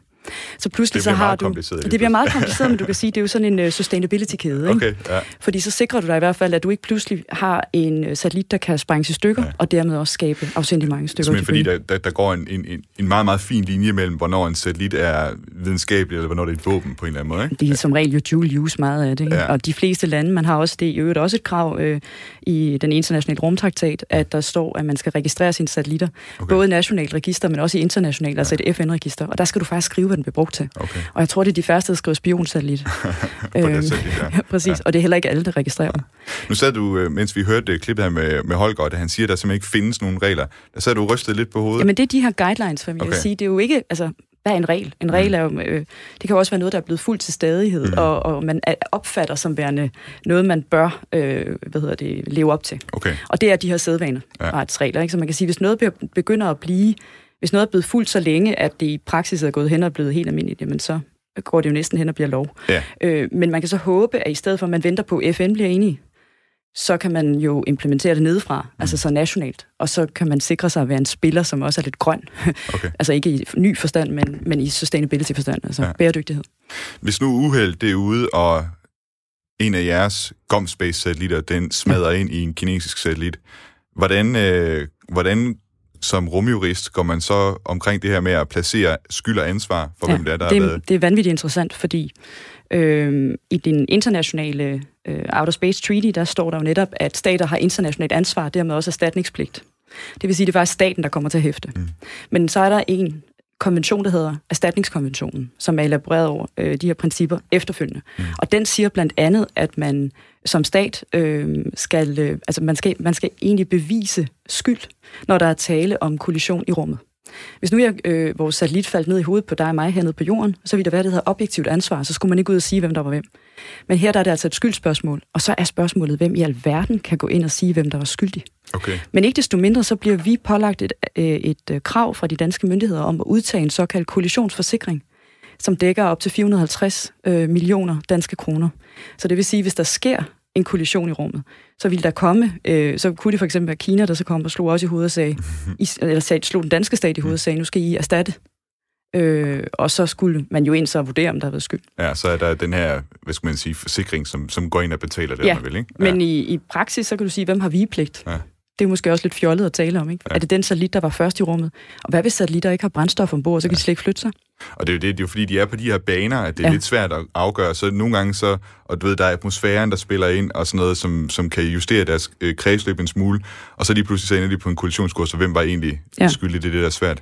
S4: Så pludselig så har du... Det bliver meget kompliceret, men du kan sige, det er jo sådan en uh, sustainability-kæde. Ikke? Okay, ja. Fordi så sikrer du dig i hvert fald, at du ikke pludselig har en uh, satellit, der kan sprænges i stykker, ja. og dermed også skabe afsindig mange stykker.
S1: Simpelthen fordi der, der, der går en, en, en meget, meget fin linje mellem, hvornår en satellit er videnskabelig, eller hvornår det er et våben på en eller anden måde. Ikke?
S4: Det er som regel jo dual use meget af det. Ja. Og de fleste lande, man har også det i øvrigt også et krav øh, i den internationale rumtraktat, at der står, at man skal registrere sine satellitter. Okay. Både nationalt register, men også i internationalt, ja. altså et FN-register. Og der skal du faktisk skrive, hvad den bliver brugt til. Okay. Og jeg tror, det er de første, der skriver spionsatellit. <laughs> øhm, ja. <laughs> Præcis, ja. og det er heller ikke alle, der registrerer dem.
S1: Nu sad du, øh, mens vi hørte klippet her med, med Holger, at han siger, at der simpelthen ikke findes nogen regler. Der sad du rystet lidt på hovedet.
S4: Jamen, det er de her guidelines, for mig okay. at sige. Det er jo ikke, altså, hvad er en regel? En regel mm. er jo, øh, det kan jo også være noget, der er blevet fuldt til stadighed, mm. og, og man opfatter som værende noget, man bør øh, hvad hedder det, leve op til. Okay. Og det er de her sædvaner, ja. retsregler. Ikke? Så man kan sige, hvis noget begynder at blive hvis noget er blevet fuldt så længe, at det i praksis er gået hen og blevet helt almindeligt, jamen så går det jo næsten hen og bliver lov. Ja. Øh, men man kan så håbe, at i stedet for, at man venter på, at FN bliver enige, så kan man jo implementere det nedefra, mm. altså så nationalt. Og så kan man sikre sig at være en spiller, som også er lidt grøn. <laughs> Okay. altså ikke i ny forstand, men, men i sustainability forstand, altså ja. bæredygtighed.
S1: Hvis nu uheld det er ude, og en af jeres GOM-space-satellitter, den smadrer ja. ind i en kinesisk satellit, hvordan, øh, hvordan som rumjurist går man så omkring det her med at placere skyld og ansvar for, ja, hvem det er, der
S4: det,
S1: har været...
S4: det er vanvittigt interessant, fordi øh, i den internationale øh, Outer Space Treaty, der står der jo netop, at stater har internationalt ansvar, dermed også erstatningspligt. Det vil sige, at det er faktisk staten, der kommer til at hæfte. Mm. Men så er der en konvention, der hedder Erstatningskonventionen, som er elaboreret over øh, de her principper efterfølgende. Mm. Og den siger blandt andet, at man som stat øh, skal, øh, altså man skal, man skal egentlig bevise skyld, når der er tale om kollision i rummet. Hvis nu jeg, øh, vores satellit faldt ned i hovedet på dig og mig hernede på jorden, så ville der være det her objektivt ansvar, så skulle man ikke ud og sige, hvem der var hvem. Men her der er det altså et skyldspørgsmål, og så er spørgsmålet, hvem i alverden kan gå ind og sige, hvem der var skyldig. Okay. Men ikke desto mindre, så bliver vi pålagt et, øh, et, øh, krav fra de danske myndigheder om at udtage en såkaldt kollisionsforsikring, som dækker op til 450 øh, millioner danske kroner. Så det vil sige, hvis der sker en kollision i rummet, så ville der komme, øh, så kunne det for eksempel være Kina, der så kom og slog også i hovedet og sagde, <laughs> I, eller sagde, slog den danske stat i hovedet og sagde, nu skal I erstatte. Øh, og så skulle man jo ind så vurdere, om der har været skyld.
S1: Ja, så er der den her, hvad skal man sige, forsikring, som, som går ind og betaler det,
S4: ja,
S1: man vil, ikke?
S4: Ja. men i, i praksis, så kan du sige, hvem har vigepligt? Ja. Det er måske også lidt fjollet at tale om, ikke? Ja. Er det den satellit, der var først i rummet? Og hvad hvis satellitter ikke har brændstof ombord, så kan ja. de slet ikke flytte sig?
S1: Og det er jo, det, det er jo fordi, de er på de her baner, at det er ja. lidt svært at afgøre. Så nogle gange så, og du ved, der er atmosfæren, der spiller ind, og sådan noget, som, som kan justere deres øh, kredsløb en smule. Og så de pludselig så ender de på en kollisionskurs, så hvem var egentlig ja. skyldig? Det er det, der er svært.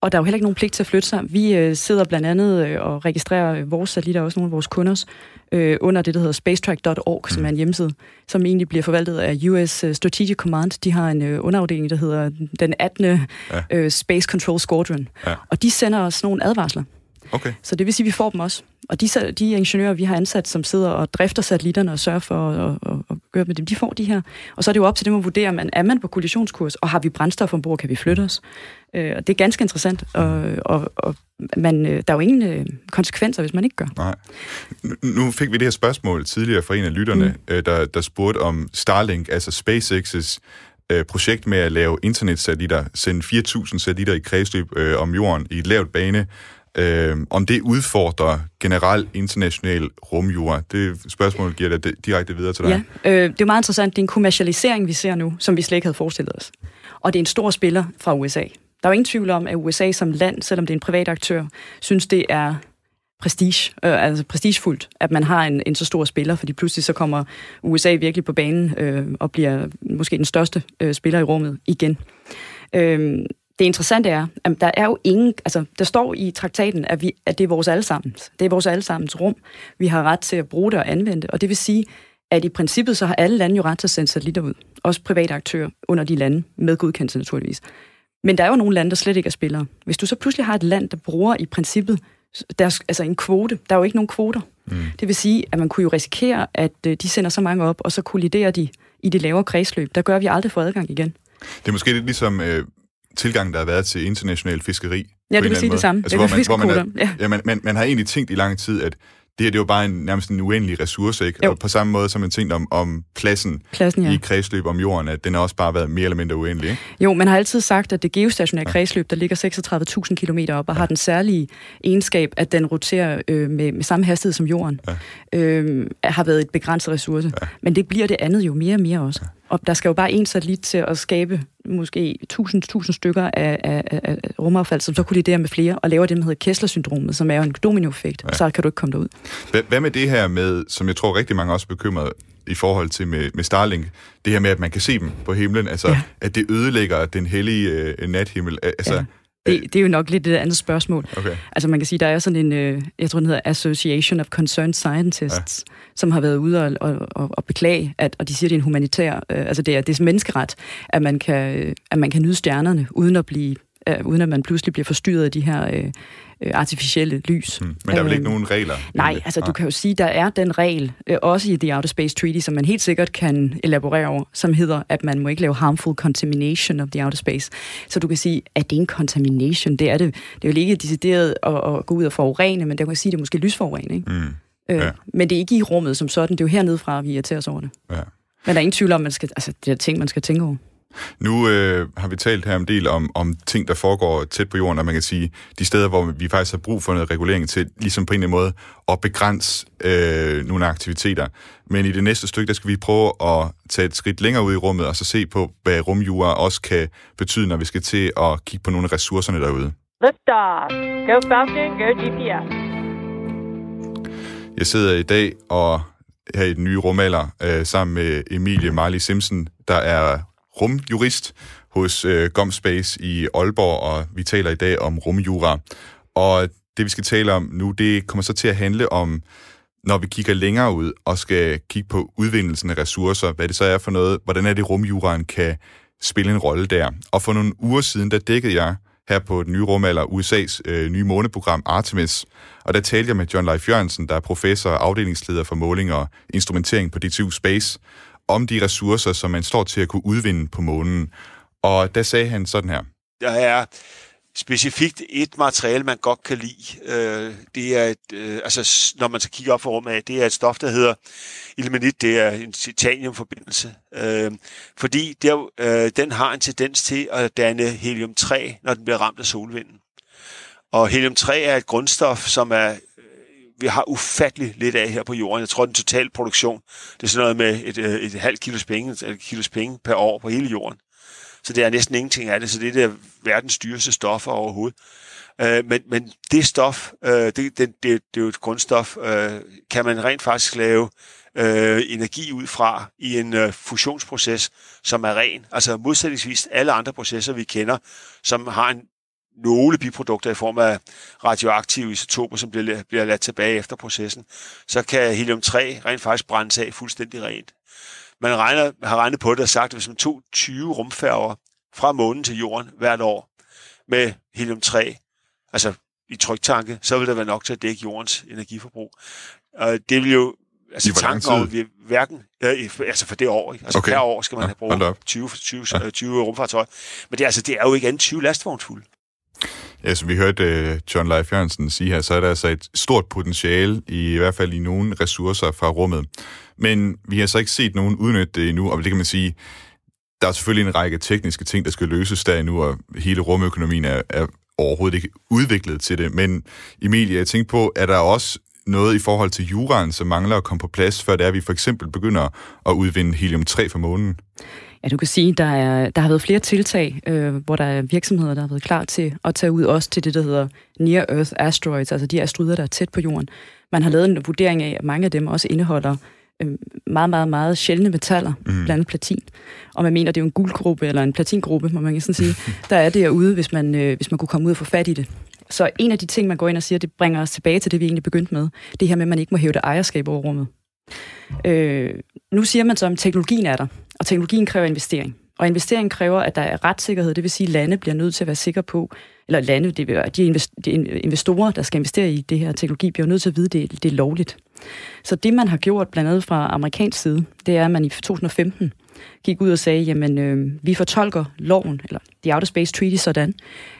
S4: Og der er jo heller ikke nogen pligt til at flytte sig. Vi øh, sidder blandt andet øh, og registrerer vores satellitter, også nogle af vores kunders, øh, under det, der hedder spacetrack.org, som er en hjemmeside, som egentlig bliver forvaltet af US øh, Strategic Command. De har en øh, underafdeling, der hedder den 18. Ja. Øh, Space Control Squadron. Ja. Og de sender os nogle advarsler.
S1: Okay.
S4: Så det vil sige, at vi får dem også. Og de, de ingeniører, vi har ansat, som sidder og drifter satellitterne og sørger for at, at, at gøre med dem, de får de her. Og så er det jo op til dem at vurdere, man, er man på kollisionskurs, og har vi brændstof ombord, kan vi flytte os? Øh, og det er ganske interessant, og, og, og man, øh, der er jo ingen øh, konsekvenser, hvis man ikke gør.
S1: Nej. Nu fik vi det her spørgsmål tidligere fra en af lytterne, mm. der, der spurgte om Starlink, altså SpaceX's projekt med at lave internetsatellitter, sende 4.000 satellitter i kredsløb øh, om jorden i et lavt bane, øh, om det udfordrer generelt international rumjura, Det spørgsmål giver jeg direkte videre til dig.
S4: Ja, øh, det er meget interessant. Det er en kommercialisering, vi ser nu, som vi slet ikke havde forestillet os. Og det er en stor spiller fra USA. Der er jo ingen tvivl om, at USA som land, selvom det er en privat aktør, synes det er prestige, øh, altså prestigefuldt, at man har en, en så stor spiller, fordi pludselig så kommer USA virkelig på banen øh, og bliver måske den største øh, spiller i rummet igen. Øh, det interessante er, at der er jo ingen, altså der står i traktaten, at, vi, at det er vores allesammens. Det er vores allesammens rum. Vi har ret til at bruge det og anvende det, og det vil sige, at i princippet så har alle lande jo ret til at sende satellitter ud. Også private aktører under de lande, med godkendelse naturligvis. Men der er jo nogle lande, der slet ikke er spillere. Hvis du så pludselig har et land, der bruger i princippet der, altså en kvote, der er jo ikke nogen kvoter. Mm. Det vil sige, at man kunne jo risikere, at øh, de sender så mange op, og så kolliderer de i det lavere kredsløb. Der gør, vi aldrig får adgang igen.
S1: Det er måske lidt ligesom øh, tilgang, der har været til international fiskeri.
S4: Ja, det vil sige det samme. Altså, det hvor man, hvor man, er,
S1: ja. Ja, man, man, man har egentlig tænkt i lang tid, at det her det er jo bare en, nærmest en uendelig ressource, ikke? Jo. Og på samme måde som man tænkt om, om pladsen, pladsen ja. i kredsløb om jorden, at den har også bare været mere eller mindre uendelig, ikke?
S4: Jo, man har altid sagt, at det geostationære ja. kredsløb, der ligger 36.000 km op, og ja. har den særlige egenskab, at den roterer øh, med, med samme hastighed som jorden, ja. øh, har været et begrænset ressource. Ja. Men det bliver det andet jo mere og mere også. Ja. Og der skal jo bare en satellit til at skabe måske 1000, stykker af, af, af rumaffald, som så kolliderer med flere, og laver det, der hedder Kessler-syndromet, som er jo en dominoeffekt, ja. så kan du ikke komme derud.
S1: Hvad med det her med, som jeg tror rigtig mange også er bekymret i forhold til med, med Starlink, det her med, at man kan se dem på himlen, altså ja. at det ødelægger den hellige øh, nathimmel. Altså, ja.
S4: Det, det er jo nok lidt et andet spørgsmål. Okay. Altså man kan sige, der er sådan en, øh, jeg tror den hedder Association of Concerned Scientists, ja. som har været ude og, og, og, og beklage, at, og de siger, at det er en humanitær, øh, altså det er, det er menneskeret, at man, kan, at man kan nyde stjernerne, uden at blive øh, uden at man pludselig bliver forstyrret af de her øh, øh, artificielle lys. Hmm.
S1: Men der er vel ikke øh, nogen regler?
S4: Nej, altså du kan jo sige, der er den regel, øh, også i The Outer Space Treaty, som man helt sikkert kan elaborere over, som hedder, at man må ikke lave harmful contamination of the outer space. Så du kan sige, at det er en contamination. Det er det. Det er jo ikke decideret at, at gå ud og forurene, men der kan sige, at det er måske lysforurening. Hmm. Øh, ja. Men det er ikke i rummet som sådan. Det er jo hernede fra, vi irriterer os over det. Ja. Men der er ingen tvivl om, man skal, altså, det er ting, man skal tænke over.
S1: Nu øh, har vi talt her en del om, om ting, der foregår tæt på jorden, og man kan sige, de steder, hvor vi faktisk har brug for noget regulering til, ligesom på en eller anden måde, at begrænse øh, nogle aktiviteter. Men i det næste stykke, der skal vi prøve at tage et skridt længere ud i rummet, og så se på, hvad rumjura også kan betyde, når vi skal til at kigge på nogle af ressourcerne derude.
S8: Liftoff. Go Falcon, go GPS.
S1: Jeg sidder i dag og her i den nye rumalder øh, sammen med Emilie Marley Simpson, der er rumjurist hos øh, GomSpace i Aalborg, og vi taler i dag om rumjura. Og det, vi skal tale om nu, det kommer så til at handle om, når vi kigger længere ud og skal kigge på udvindelsen af ressourcer, hvad det så er for noget, hvordan er det, rumjuraen kan spille en rolle der. Og for nogle uger siden, der dækkede jeg her på den nye rumalder USA's øh, nye måneprogram Artemis. Og der talte jeg med John Leif Jørgensen, der er professor og afdelingsleder for måling og instrumentering på DTU Space om de ressourcer, som man står til at kunne udvinde på månen. Og der sagde han sådan her.
S9: Der er specifikt et materiale, man godt kan lide. Øh, det er et, øh, altså, når man skal kigge op for rummet, det er et stof, der hedder ilmenit. Det er en titaniumforbindelse. Øh, fordi der, øh, den har en tendens til at danne helium-3, når den bliver ramt af solvinden. Og helium-3 er et grundstof, som er vi har ufattelig lidt af her på jorden. Jeg tror, den totale produktion, det er sådan noget med et, et, et halvt kilos penge, et kilos penge per år på hele jorden. Så det er næsten ingenting af det, så det er det verdens dyreste stoffer overhovedet. Øh, men, men det stof, øh, det, det, det, det er jo et grundstof, øh, kan man rent faktisk lave øh, energi ud fra i en øh, fusionsproces, som er ren. Altså modsætningsvis alle andre processer, vi kender, som har en nogle biprodukter i form af radioaktive isotoper, som bliver, bliver ladt tilbage efter processen, så kan helium-3 rent faktisk brændes af fuldstændig rent. Man regner, har regnet på det og sagt, at hvis man tog 20 rumfærger fra månen til jorden hvert år med helium-3, altså i tryktanke, så vil det være nok til at dække jordens energiforbrug. Og det vil jo altså tanken om, vi hverken, øh, altså for det år, ikke? altså okay. per år skal man have brugt 20, 20, ja. 20 rumfartøjer. Men det, altså, det er jo ikke andet 20 lastvognsfulde.
S1: Ja, som vi hørte øh, John Leif Jørgensen sige her, så er der altså et stort potentiale, i, i hvert fald i nogle ressourcer fra rummet. Men vi har så ikke set nogen udnytte det endnu, og det kan man sige, der er selvfølgelig en række tekniske ting, der skal løses der endnu, og hele rumøkonomien er, er overhovedet ikke udviklet til det. Men Emilie, jeg tænkte på, er der også noget i forhold til juraen, som mangler at komme på plads, før det er, at vi for eksempel begynder at udvinde helium-3 fra månen?
S4: Ja, du kan sige, der er der har været flere tiltag, øh, hvor der er virksomheder, der har været klar til at tage ud også til det, der hedder Near Earth Asteroids, altså de asteroider, der er tæt på jorden. Man har lavet en vurdering af, at mange af dem også indeholder øh, meget, meget, meget sjældne metaller, mm. blandt andet platin. Og man mener, det er jo en guldgruppe, eller en platingruppe, må man sådan sige, <laughs> der er derude, hvis man, øh, hvis man kunne komme ud og få fat i det. Så en af de ting, man går ind og siger, det bringer os tilbage til det, vi egentlig begyndte med. Det her med, at man ikke må hæve det ejerskab over rummet. Øh, nu siger man så, at teknologien er der, og teknologien kræver investering. Og investeringen kræver, at der er retssikkerhed, det vil sige, at lande bliver nødt til at være sikre på, eller lande, det vil, de investorer, der skal investere i det her teknologi, bliver nødt til at vide, at det, det er lovligt. Så det, man har gjort, blandt andet fra amerikansk side, det er, at man i 2015 gik ud og sagde, jamen, øh, vi fortolker loven, eller The Outer Space Treaty, sådan,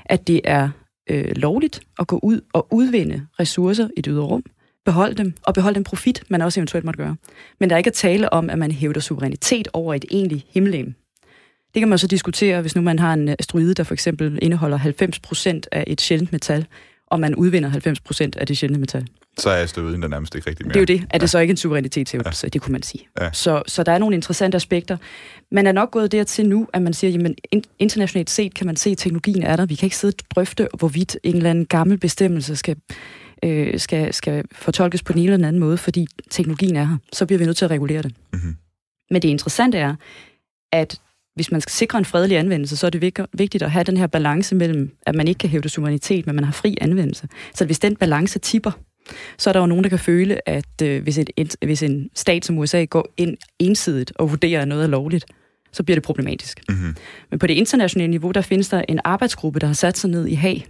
S4: at det er øh, lovligt at gå ud og udvinde ressourcer i det ydre rum, beholde dem, og beholde den profit, man også eventuelt måtte gøre. Men der er ikke at tale om, at man hævder suverænitet over et egentligt himmellegeme. Det kan man så diskutere, hvis nu man har en asteroide, der for eksempel indeholder 90% af et sjældent metal, og man udvinder 90% af det sjældne metal.
S1: Så er asteroiden der nærmest ikke rigtig mere.
S4: Det er jo det. Er det ja. så ikke en suverænitetshævdelse? Ja. Det kunne man sige. Ja. Så, så der er nogle interessante aspekter. Man er nok gået dertil nu, at man siger, jamen internationalt set kan man se, at teknologien er der. Vi kan ikke sidde og drøfte, hvorvidt en eller anden gammel bestemmelse skal øh, skal, skal fortolkes på en eller anden måde, fordi teknologien er her. Så bliver vi nødt til at regulere det. Mm-hmm. Men det interessante er, at hvis man skal sikre en fredelig anvendelse, så er det vigtigt at have den her balance mellem, at man ikke kan hævde suverænitet, men man har fri anvendelse. Så hvis den balance tipper, så er der jo nogen, der kan føle, at øh, hvis, et, hvis en stat som USA går ind ensidigt og vurderer, at noget er lovligt, så bliver det problematisk. Mm-hmm. Men på det internationale niveau, der findes der en arbejdsgruppe, der har sat sig ned i Haag,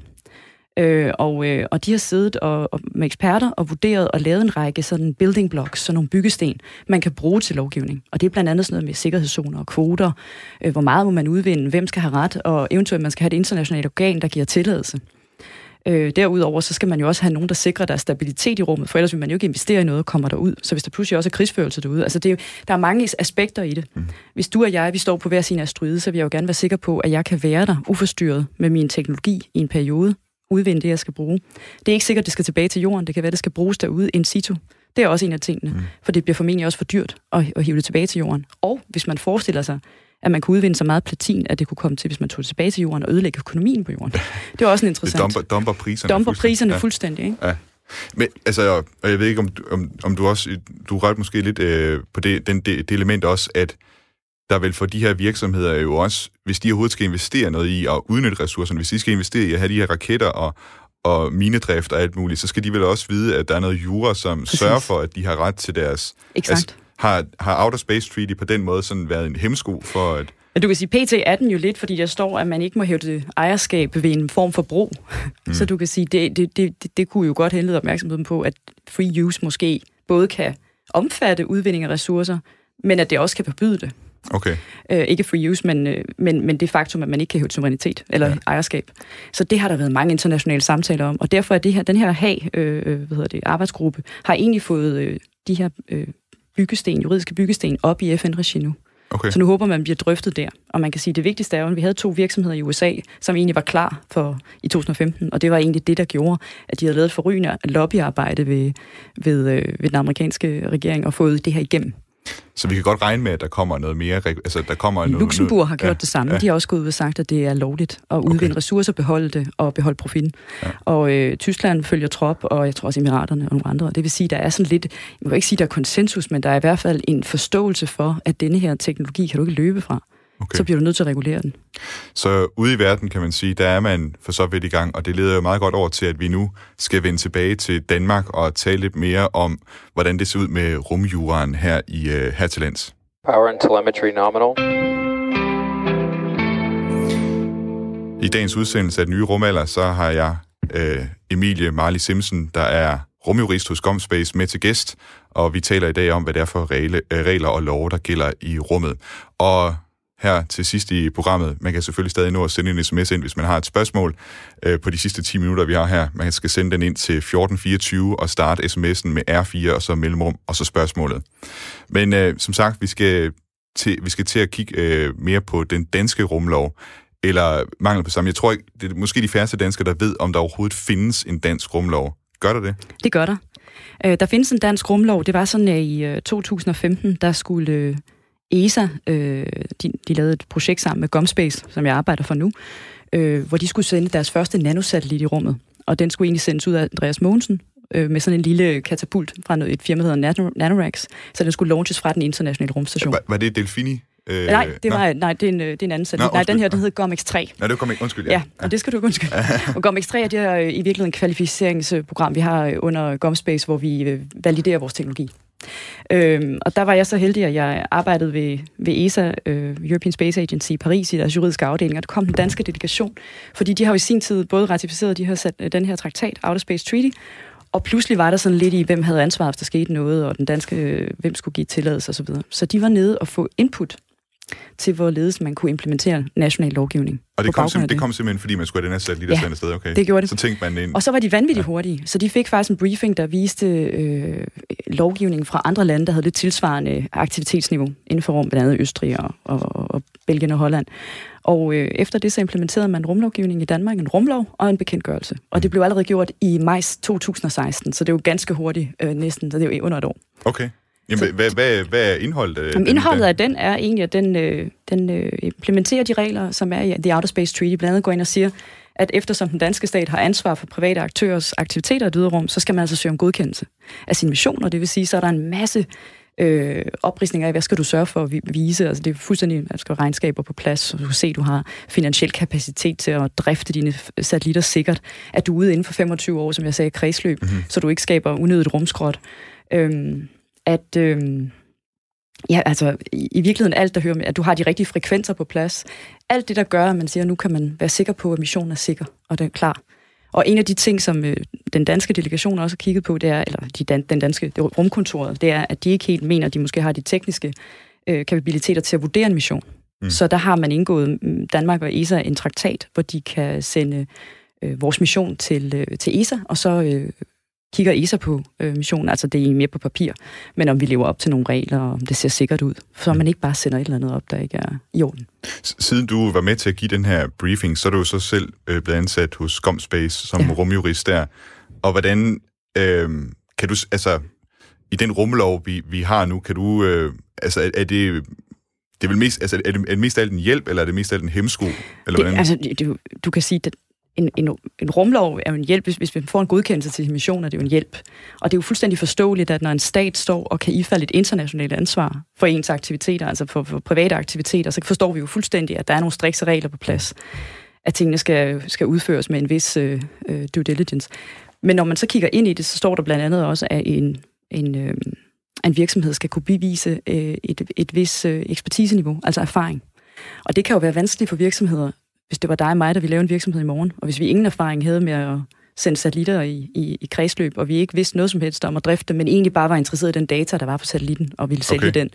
S4: Øh, og, øh, og de har siddet og, og, med eksperter og vurderet og lavet en række sådan building blocks, sådan nogle byggesten, man kan bruge til lovgivning. Og det er blandt andet sådan noget med sikkerhedszoner og kvoter, øh, hvor meget må man udvinde, hvem skal have ret, og eventuelt man skal have et internationalt organ, der giver tilladelse. Øh, derudover så skal man jo også have nogen, der sikrer, der er stabilitet i rummet, for ellers vil man jo ikke investere i noget, der kommer derud. Så hvis der pludselig også er krigsførelse derude, altså det er jo, der er mange aspekter i det. Mm. Hvis du og jeg, vi står på hver sin asteroide, så vil jeg jo gerne være sikker på, at jeg kan være der uforstyrret med min teknologi i en periode, udvinde det, jeg skal bruge. Det er ikke sikkert, at det skal tilbage til jorden. Det kan være, at det skal bruges derude in situ. Det er også en af tingene, mm. for det bliver formentlig også for dyrt at, at hive det tilbage til jorden. Og hvis man forestiller sig, at man kunne udvinde så meget platin, at det kunne komme til, hvis man tog det tilbage til jorden og ødelægge økonomien på jorden. Det er også en interessant...
S1: Det dumper, dumper priserne
S4: dumper fuldstændig. priserne ja. fuldstændig, ikke? Ja.
S1: Men altså, og jeg ved ikke, om, om, om du også, du ret måske lidt øh, på det, den, det, det element også, at der vil for de her virksomheder jo også, hvis de overhovedet skal investere noget i at udnytte ressourcerne, hvis de skal investere i at have de her raketter og, og minedrift og alt muligt, så skal de vel også vide, at der er noget jura, som Præcis. sørger for, at de har ret til deres...
S4: Exakt. Altså,
S1: har, har Outer Space Treaty på den måde sådan været en hemsko for, at
S4: du kan sige, PT er den jo lidt, fordi der står, at man ikke må hæve det ejerskab ved en form for brug. Mm. Så du kan sige, det, det, det, det, kunne jo godt hente opmærksomheden på, at free use måske både kan omfatte udvinding af ressourcer, men at det også kan forbyde det.
S1: Okay.
S4: Øh, ikke free use, men, øh, men, men det faktum, at man ikke kan hæve suverænitet eller ja. ejerskab. Så det har der været mange internationale samtaler om, og derfor er det her, den her HAG, øh, øh, hvad hedder det, arbejdsgruppe, har egentlig fået øh, de her øh, byggesten, juridiske byggesten, op i FN-regi nu. Okay. Så nu håber man bliver drøftet der. Og man kan sige, at det vigtigste er jo, at vi havde to virksomheder i USA, som egentlig var klar for i 2015, og det var egentlig det, der gjorde, at de havde lavet et forrygende lobbyarbejde ved, ved, øh, ved den amerikanske regering og fået det her igennem.
S1: Så vi kan godt regne med, at der kommer noget mere... Altså, der kommer
S4: Luxembourg
S1: noget,
S4: har gjort ja, det samme. Ja. De har også gået ud og sagt, at det er lovligt at udvinde okay. ressourcer, beholde det og beholde profitten. Ja. Og øh, Tyskland følger trop, og jeg tror også Emiraterne og nogle andre. Det vil sige, der er sådan lidt... Jeg må ikke sige, der er konsensus, men der er i hvert fald en forståelse for, at denne her teknologi kan du ikke løbe fra. Okay. Så bliver du nødt til at regulere den.
S1: Så ude i verden, kan man sige, der er man for så vidt i gang, og det leder jo meget godt over til, at vi nu skal vende tilbage til Danmark og tale lidt mere om, hvordan det ser ud med rumjuraen her, i, uh, her til lands. Power and telemetry nominal. I dagens udsendelse af den nye rumalder, så har jeg uh, Emilie Marley Simpson, der er rumjurist hos Gomspace, med til gæst, og vi taler i dag om, hvad det er for regler og love, der gælder i rummet. Og her til sidst i programmet. Man kan selvfølgelig stadig nå at sende en sms ind, hvis man har et spørgsmål øh, på de sidste 10 minutter, vi har her. Man skal sende den ind til 1424 og starte sms'en med R4 og så mellemrum og så spørgsmålet. Men øh, som sagt, vi skal til, vi skal til at kigge øh, mere på den danske rumlov, eller mangel på samme. Jeg tror ikke, det er måske de færreste danskere, der ved, om der overhovedet findes en dansk rumlov. Gør der det?
S4: Det gør der. Øh, der findes en dansk rumlov. Det var sådan, at i øh, 2015, der skulle... Øh, Øh, ESA, øh, de, de lavede et projekt sammen med Gomspace, som jeg arbejder for nu, øh, hvor de skulle sende deres første nanosatellit i rummet. Og den skulle egentlig sendes ud af Andreas Mogensen, øh, med sådan en lille katapult fra noget, et firma, der hedder Nanorax, så den skulle launches fra den internationale rumstation.
S1: Var, var det Delfini?
S4: Øh, nej, det var, nej, det er en, det er en anden satellit. Nej, den her, den hedder GOMX-3. Nej,
S1: det er GOMX, undskyld, ja.
S4: ja. og det skal du undskylde. <laughs> og GOMX-3 er det her, i virkeligheden en kvalificeringsprogram, vi har under GOMSpace, hvor vi øh, validerer vores teknologi. Øhm, og der var jeg så heldig, at jeg arbejdede ved, ved ESA, øh, European Space Agency i Paris, i deres juridiske afdeling, og der kom den danske delegation, fordi de har jo i sin tid både ratificeret de her, øh, den her traktat, Outer Space Treaty, og pludselig var der sådan lidt i, hvem havde ansvar, hvis der skete noget, og den danske, øh, hvem skulle give tilladelse osv. Så, så de var nede og få input til, hvorledes man kunne implementere national lovgivning.
S1: Og det kom, sim- det. det kom simpelthen, fordi man skulle have den her satellit ja, sted, okay?
S4: det gjorde det.
S1: Så tænkte man ind.
S4: Og så var de vanvittigt ja. hurtige, så de fik faktisk en briefing, der viste øh, lovgivning fra andre lande, der havde lidt tilsvarende aktivitetsniveau inden for rum, blandt andet Østrig og, og, og Belgien og Holland. Og øh, efter det så implementerede man rumlovgivning i Danmark, en rumlov og en bekendtgørelse. Og det blev allerede gjort i maj 2016, så det er jo ganske hurtigt, øh, næsten, så det er jo under et år.
S1: Okay. Jamen, hvad, hvad, hvad er indholdet?
S4: Jamen, indholdet af den er egentlig, at den, øh, den øh, implementerer de regler, som er i The Outer Space Treaty. Blandt andet går ind og siger, at eftersom den danske stat har ansvar for private aktørers aktiviteter i rum, så skal man altså søge om godkendelse af sin mission, og det vil sige, så er der en masse øh, oprisninger af, hvad skal du sørge for at vise. Altså det er fuldstændig, at skal regnskaber på plads, så du kan se, at du har finansiel kapacitet til at drifte dine satellitter sikkert. At du er ude inden for 25 år, som jeg sagde, kredsløb, mm-hmm. så du ikke skaber unødigt rumskrot. Øhm, at... Øh, Ja, altså i, i virkeligheden alt, der hører med, at du har de rigtige frekvenser på plads. Alt det, der gør, at man siger, at nu kan man være sikker på, at missionen er sikker, og den er klar. Og en af de ting, som øh, den danske delegation også har kigget på, det er, eller de dan, den danske det rumkontoret, det er, at de ikke helt mener, at de måske har de tekniske øh, kapabiliteter til at vurdere en mission. Mm. Så der har man indgået, mm, Danmark og ESA, en traktat, hvor de kan sende øh, vores mission til, øh, til ESA, og så øh, kigger ESA på øh, missionen, altså det er mere på papir, men om vi lever op til nogle regler, og om det ser sikkert ud, så man ikke bare sender et eller andet op, der ikke er i orden.
S1: Siden du var med til at give den her briefing, så er du så selv øh, blevet ansat hos Gomspace som ja. rumjurist der. Og hvordan øh, kan du, altså i den rumlov, vi, vi har nu, kan du, øh, altså er, er det det er vel mest, altså, er det, er det mest af alt en hjælp, eller er det mest af alt en hemsko? Eller
S4: det, hvordan? Altså, du, du kan sige, at en, en, en rumlov er jo en hjælp. Hvis, hvis vi får en godkendelse til mission, er det jo en hjælp. Og det er jo fuldstændig forståeligt, at når en stat står og kan ifalde et internationalt ansvar for ens aktiviteter, altså for, for private aktiviteter, så forstår vi jo fuldstændig, at der er nogle strikse regler på plads. At tingene skal, skal udføres med en vis øh, øh due diligence. Men når man så kigger ind i det, så står der blandt andet også, at en, en, øh, en virksomhed skal kunne bevise øh, et, et vis øh, ekspertiseniveau, altså erfaring. Og det kan jo være vanskeligt for virksomheder hvis det var dig og mig, der ville lave en virksomhed i morgen, og hvis vi ingen erfaring havde med at sende satellitter i, i, i kredsløb, og vi ikke vidste noget som helst om at drifte, men egentlig bare var interesseret i den data, der var på satellitten, og ville sælge okay. den,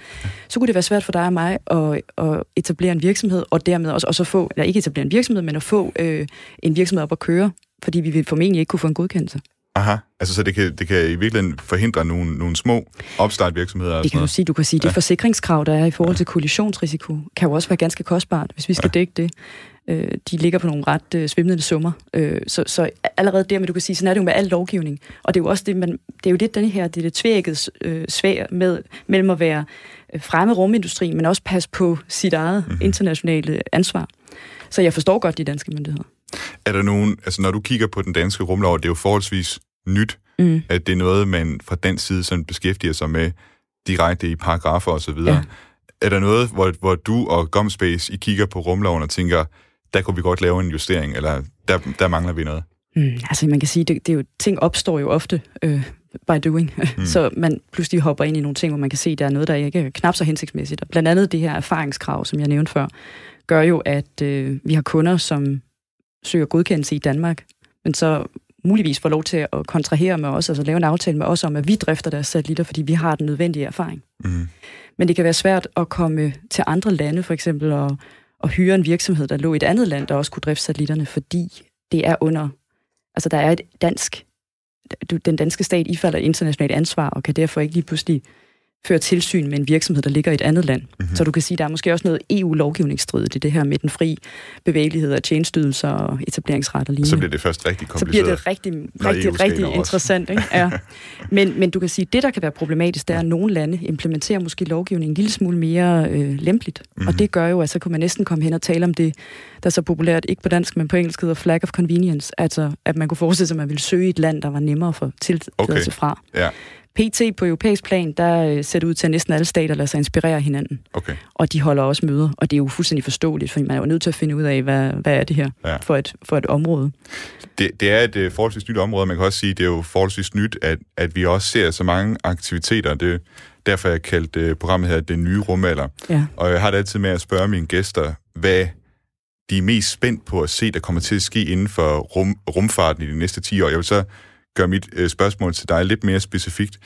S4: så kunne det være svært for dig og mig at, at etablere en virksomhed, og dermed også, også at få, eller ikke etablere en virksomhed, men at få øh, en virksomhed op at køre, fordi vi ville formentlig ikke kunne få en godkendelse.
S1: Aha, altså så det kan, det kan i virkeligheden forhindre nogle, nogle små opstartvirksomheder?
S4: Det kan du sige. Du kan sige, ja. det forsikringskrav, der er i forhold til kollisionsrisiko, kan jo også være ganske kostbart, hvis vi skal ja. dække det. Øh, de ligger på nogle ret øh, svimlende summer. Øh, så, så allerede der, men du kan sige, sådan er det jo med al lovgivning. Og det er jo også det, man, det er jo det, den her, det er det tvækket øh, svær med, mellem at være øh, fremme rumindustri, men også passe på sit eget mm-hmm. internationale ansvar. Så jeg forstår godt de danske myndigheder.
S1: Er der nogen, altså når du kigger på den danske rumlov, det er jo forholdsvis nyt, mm. at det er noget, man fra den side sådan beskæftiger sig med direkte i paragrafer og så videre. Ja. Er der noget, hvor, hvor du og Gomspace, I kigger på rumloven og tænker, der kunne vi godt lave en justering, eller der, der mangler vi noget?
S4: Mm, altså man kan sige, det, det er jo, ting opstår jo ofte øh, by doing, <laughs> mm. så man pludselig hopper ind i nogle ting, hvor man kan se, at der er noget, der ikke er knap så hensigtsmæssigt. Og blandt andet det her erfaringskrav, som jeg nævnte før, gør jo, at øh, vi har kunder, som søger godkendelse i Danmark, men så muligvis får lov til at kontrahere med os, altså lave en aftale med os om, at vi drifter deres satellitter, fordi vi har den nødvendige erfaring. Mm. Men det kan være svært at komme til andre lande, for eksempel, og, og hyre en virksomhed, der lå i et andet land, der også kunne drifte satellitterne, fordi det er under... Altså, der er et dansk... Den danske stat ifalder internationalt ansvar, og kan derfor ikke lige pludselig føre tilsyn med en virksomhed, der ligger i et andet land. Mm-hmm. Så du kan sige, der er måske også noget EU-lovgivningsstridigt i det her med den fri bevægelighed af tjenesteydelser og etableringsret og lignende.
S1: Så bliver det først rigtig kompliceret.
S4: Så bliver det rigtig, rigtig, rigtig interessant. Ikke? Ja. Men, men du kan sige, det der kan være problematisk, det er, at nogle lande implementerer måske lovgivningen en lille smule mere øh, lempeligt. Mm-hmm. Og det gør jo, at så kunne man næsten komme hen og tale om det, der er så populært, ikke på dansk, men på engelsk hedder flag of convenience. Altså, at man kunne forestille sig, at man ville søge et land, der var nemmere at få tilladelse okay. fra. Ja. PT på europæisk plan, der øh, ser det ud til, at næsten alle stater lader sig inspirere hinanden. Okay. Og de holder også møder, og det er jo fuldstændig forståeligt, for man er jo nødt til at finde ud af, hvad, hvad er det her ja. for, et, for et område.
S1: Det, det er et uh, forholdsvis nyt område, man kan også sige, det er jo forholdsvis nyt, at, at vi også ser så mange aktiviteter. Det er derfor, jeg kaldte uh, programmet her Den Nye Rumalder. Ja. Og jeg har det altid med at spørge mine gæster, hvad de er mest spændt på at se, der kommer til at ske inden for rum, rumfarten i de næste 10 år. Jeg vil så gør mit øh, spørgsmål til dig lidt mere specifikt.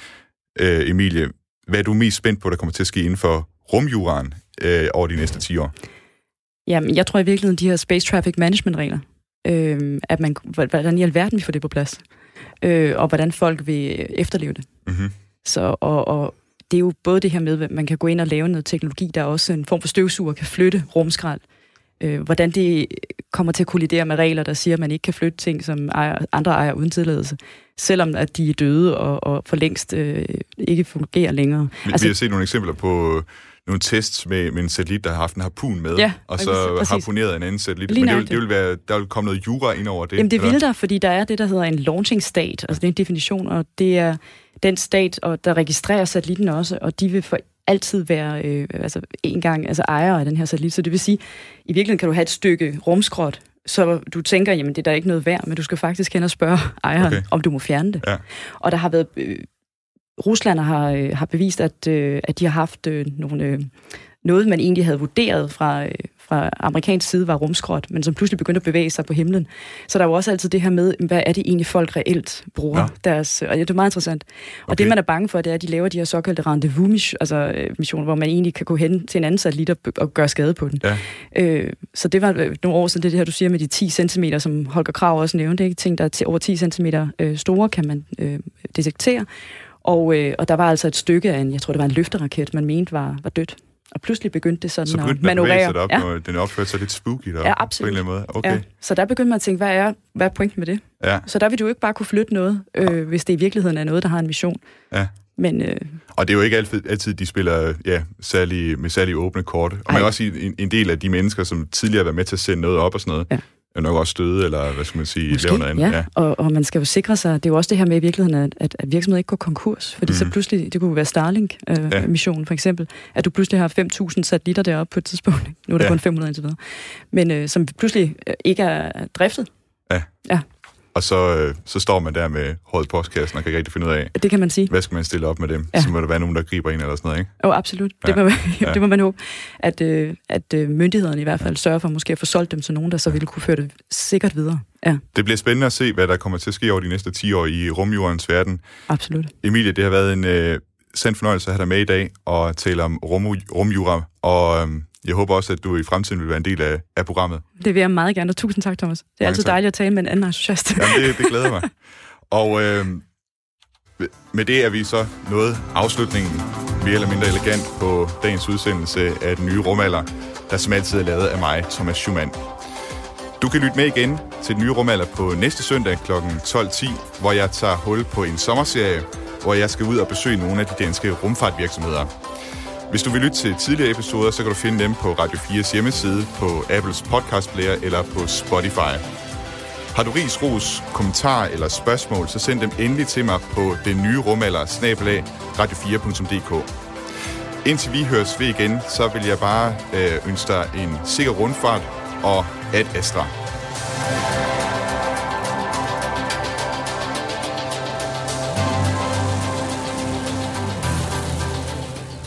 S1: Øh, Emilie, hvad er du mest spændt på, der kommer til at ske inden for rumjuraen øh, over de næste 10 år?
S4: Jamen, jeg tror i virkeligheden, de her Space Traffic Management-regler, øh, at man, hvordan i alverden vi får det på plads, øh, og hvordan folk vil efterleve det. Mm-hmm. Så, og, og det er jo både det her med, at man kan gå ind og lave noget teknologi, der også en form for støvsuger kan flytte rumskrald, øh, hvordan det kommer til at kollidere med regler, der siger, at man ikke kan flytte ting, som ejer, andre ejer uden tilladelse, selvom at de er døde og, og for længst øh, ikke fungerer længere.
S1: Vi, altså, vi har set nogle eksempler på nogle tests med, med en satellit, der har haft en harpun med, ja, og så præcis. harpuneret en anden satellit. Lige Men det vil, det vil være, der vil komme noget jura ind over det.
S4: Jamen det eller? vil der, fordi der er det, der hedder en launching state, altså det er en definition, og det er den stat, og der registrerer satellitten også, og de vil for altid være øh, altså en gang altså ejer af den her satellit. Så det vil sige, i virkeligheden kan du have et stykke rumskrot, så du tænker, jamen det er der ikke noget værd, men du skal faktisk hen og spørge <laughs> ejeren, okay. om du må fjerne det. Ja. Og der har været... Øh, Rusland har, øh, har bevist, at, øh, at de har haft øh, nogle, øh, noget, man egentlig havde vurderet fra, øh, fra amerikansk side var rumskrot, men som pludselig begyndte at bevæge sig på himlen. Så der er jo også altid det her med, hvad er det egentlig folk reelt bruger ja. deres... Og ja, det er meget interessant. Og okay. det, man er bange for, det er, at de laver de her såkaldte rendezvous altså, øh, missioner, hvor man egentlig kan gå hen til en anden satellit og, og gøre skade på den. Ja. Øh, så det var øh, nogle år siden, det, det her, du siger med de 10 cm, som Holger Krav også nævnte. Ikke? Ting, der er over 10 cm øh, store, kan man øh, detektere. Og, øh, og der var altså et stykke af en, jeg tror det var en løfteraket, man mente var, var dødt. Og pludselig begyndte det sådan
S1: så begyndte
S4: at manøvrere.
S1: Så op, ja. og den opførte sig lidt spooky der,
S4: ja, absolut.
S1: på en eller anden måde. Okay. Ja.
S4: Så der begyndte man at tænke, hvad er, hvad er pointen med det? Ja. Så der vil du ikke bare kunne flytte noget, øh, hvis det i virkeligheden er noget, der har en mission. Ja. Men, øh,
S1: og det er jo ikke altid, altid de spiller ja, særlig, med særlig åbne kort. Og man kan også sige, en, en del af de mennesker, som tidligere har været med til at sende noget op og sådan noget, ja er nok også støde, eller hvad skal man sige, Måske, lave noget andet.
S4: Ja, ja. Og, og man skal jo sikre sig, det er jo også det her med i virkeligheden, at, at, at virksomheder ikke går konkurs, fordi mm. så pludselig, det kunne være Starlink-missionen øh, ja. for eksempel, at du pludselig har 5.000 satellitter deroppe på et tidspunkt, nu er der ja. kun 500 indtil videre, men øh, som pludselig øh, ikke er driftet.
S1: Ja. ja og så, øh, så står man der med hårdt postkassen og kan ikke rigtig finde ud af,
S4: det kan man sige.
S1: hvad skal man stille op med dem? Ja. Så må der være nogen, der griber ind eller sådan noget, ikke?
S4: Jo, oh, absolut. Ja. Det, må, <laughs> ja. det må man håbe, at, øh, at øh, myndighederne i hvert fald sørger for måske at få solgt dem til nogen, der så vil kunne føre det sikkert videre. Ja.
S1: Det bliver spændende at se, hvad der kommer til at ske over de næste 10 år i rumjordens verden.
S4: Absolut.
S1: Emilie, det har været en øh, sand fornøjelse at have dig med i dag og tale om rum, rumjura, og øh, jeg håber også, at du i fremtiden vil være en del af, af programmet.
S4: Det vil jeg meget gerne, og tusind tak, Thomas. Det er Mange altid tak. dejligt at tale med en anden entusiast.
S1: Jamen, det, det glæder mig. <laughs> Og øh, med det er vi så nået afslutningen, mere eller mindre elegant, på dagens udsendelse af den nye rumalder, der som altid er lavet af mig, Thomas Schumann. Du kan lytte med igen til den nye rumalder på næste søndag kl. 12.10, hvor jeg tager hul på en sommerserie, hvor jeg skal ud og besøge nogle af de danske rumfartvirksomheder. Hvis du vil lytte til tidligere episoder, så kan du finde dem på Radio 4's hjemmeside, på Apples podcast player eller på Spotify. Har du ris, ros, kommentar eller spørgsmål, så send dem endelig til mig på den nye rumalder snabelag radio4.dk. Indtil vi høres ved igen, så vil jeg bare øh, ønske dig en sikker rundfart og at Astra.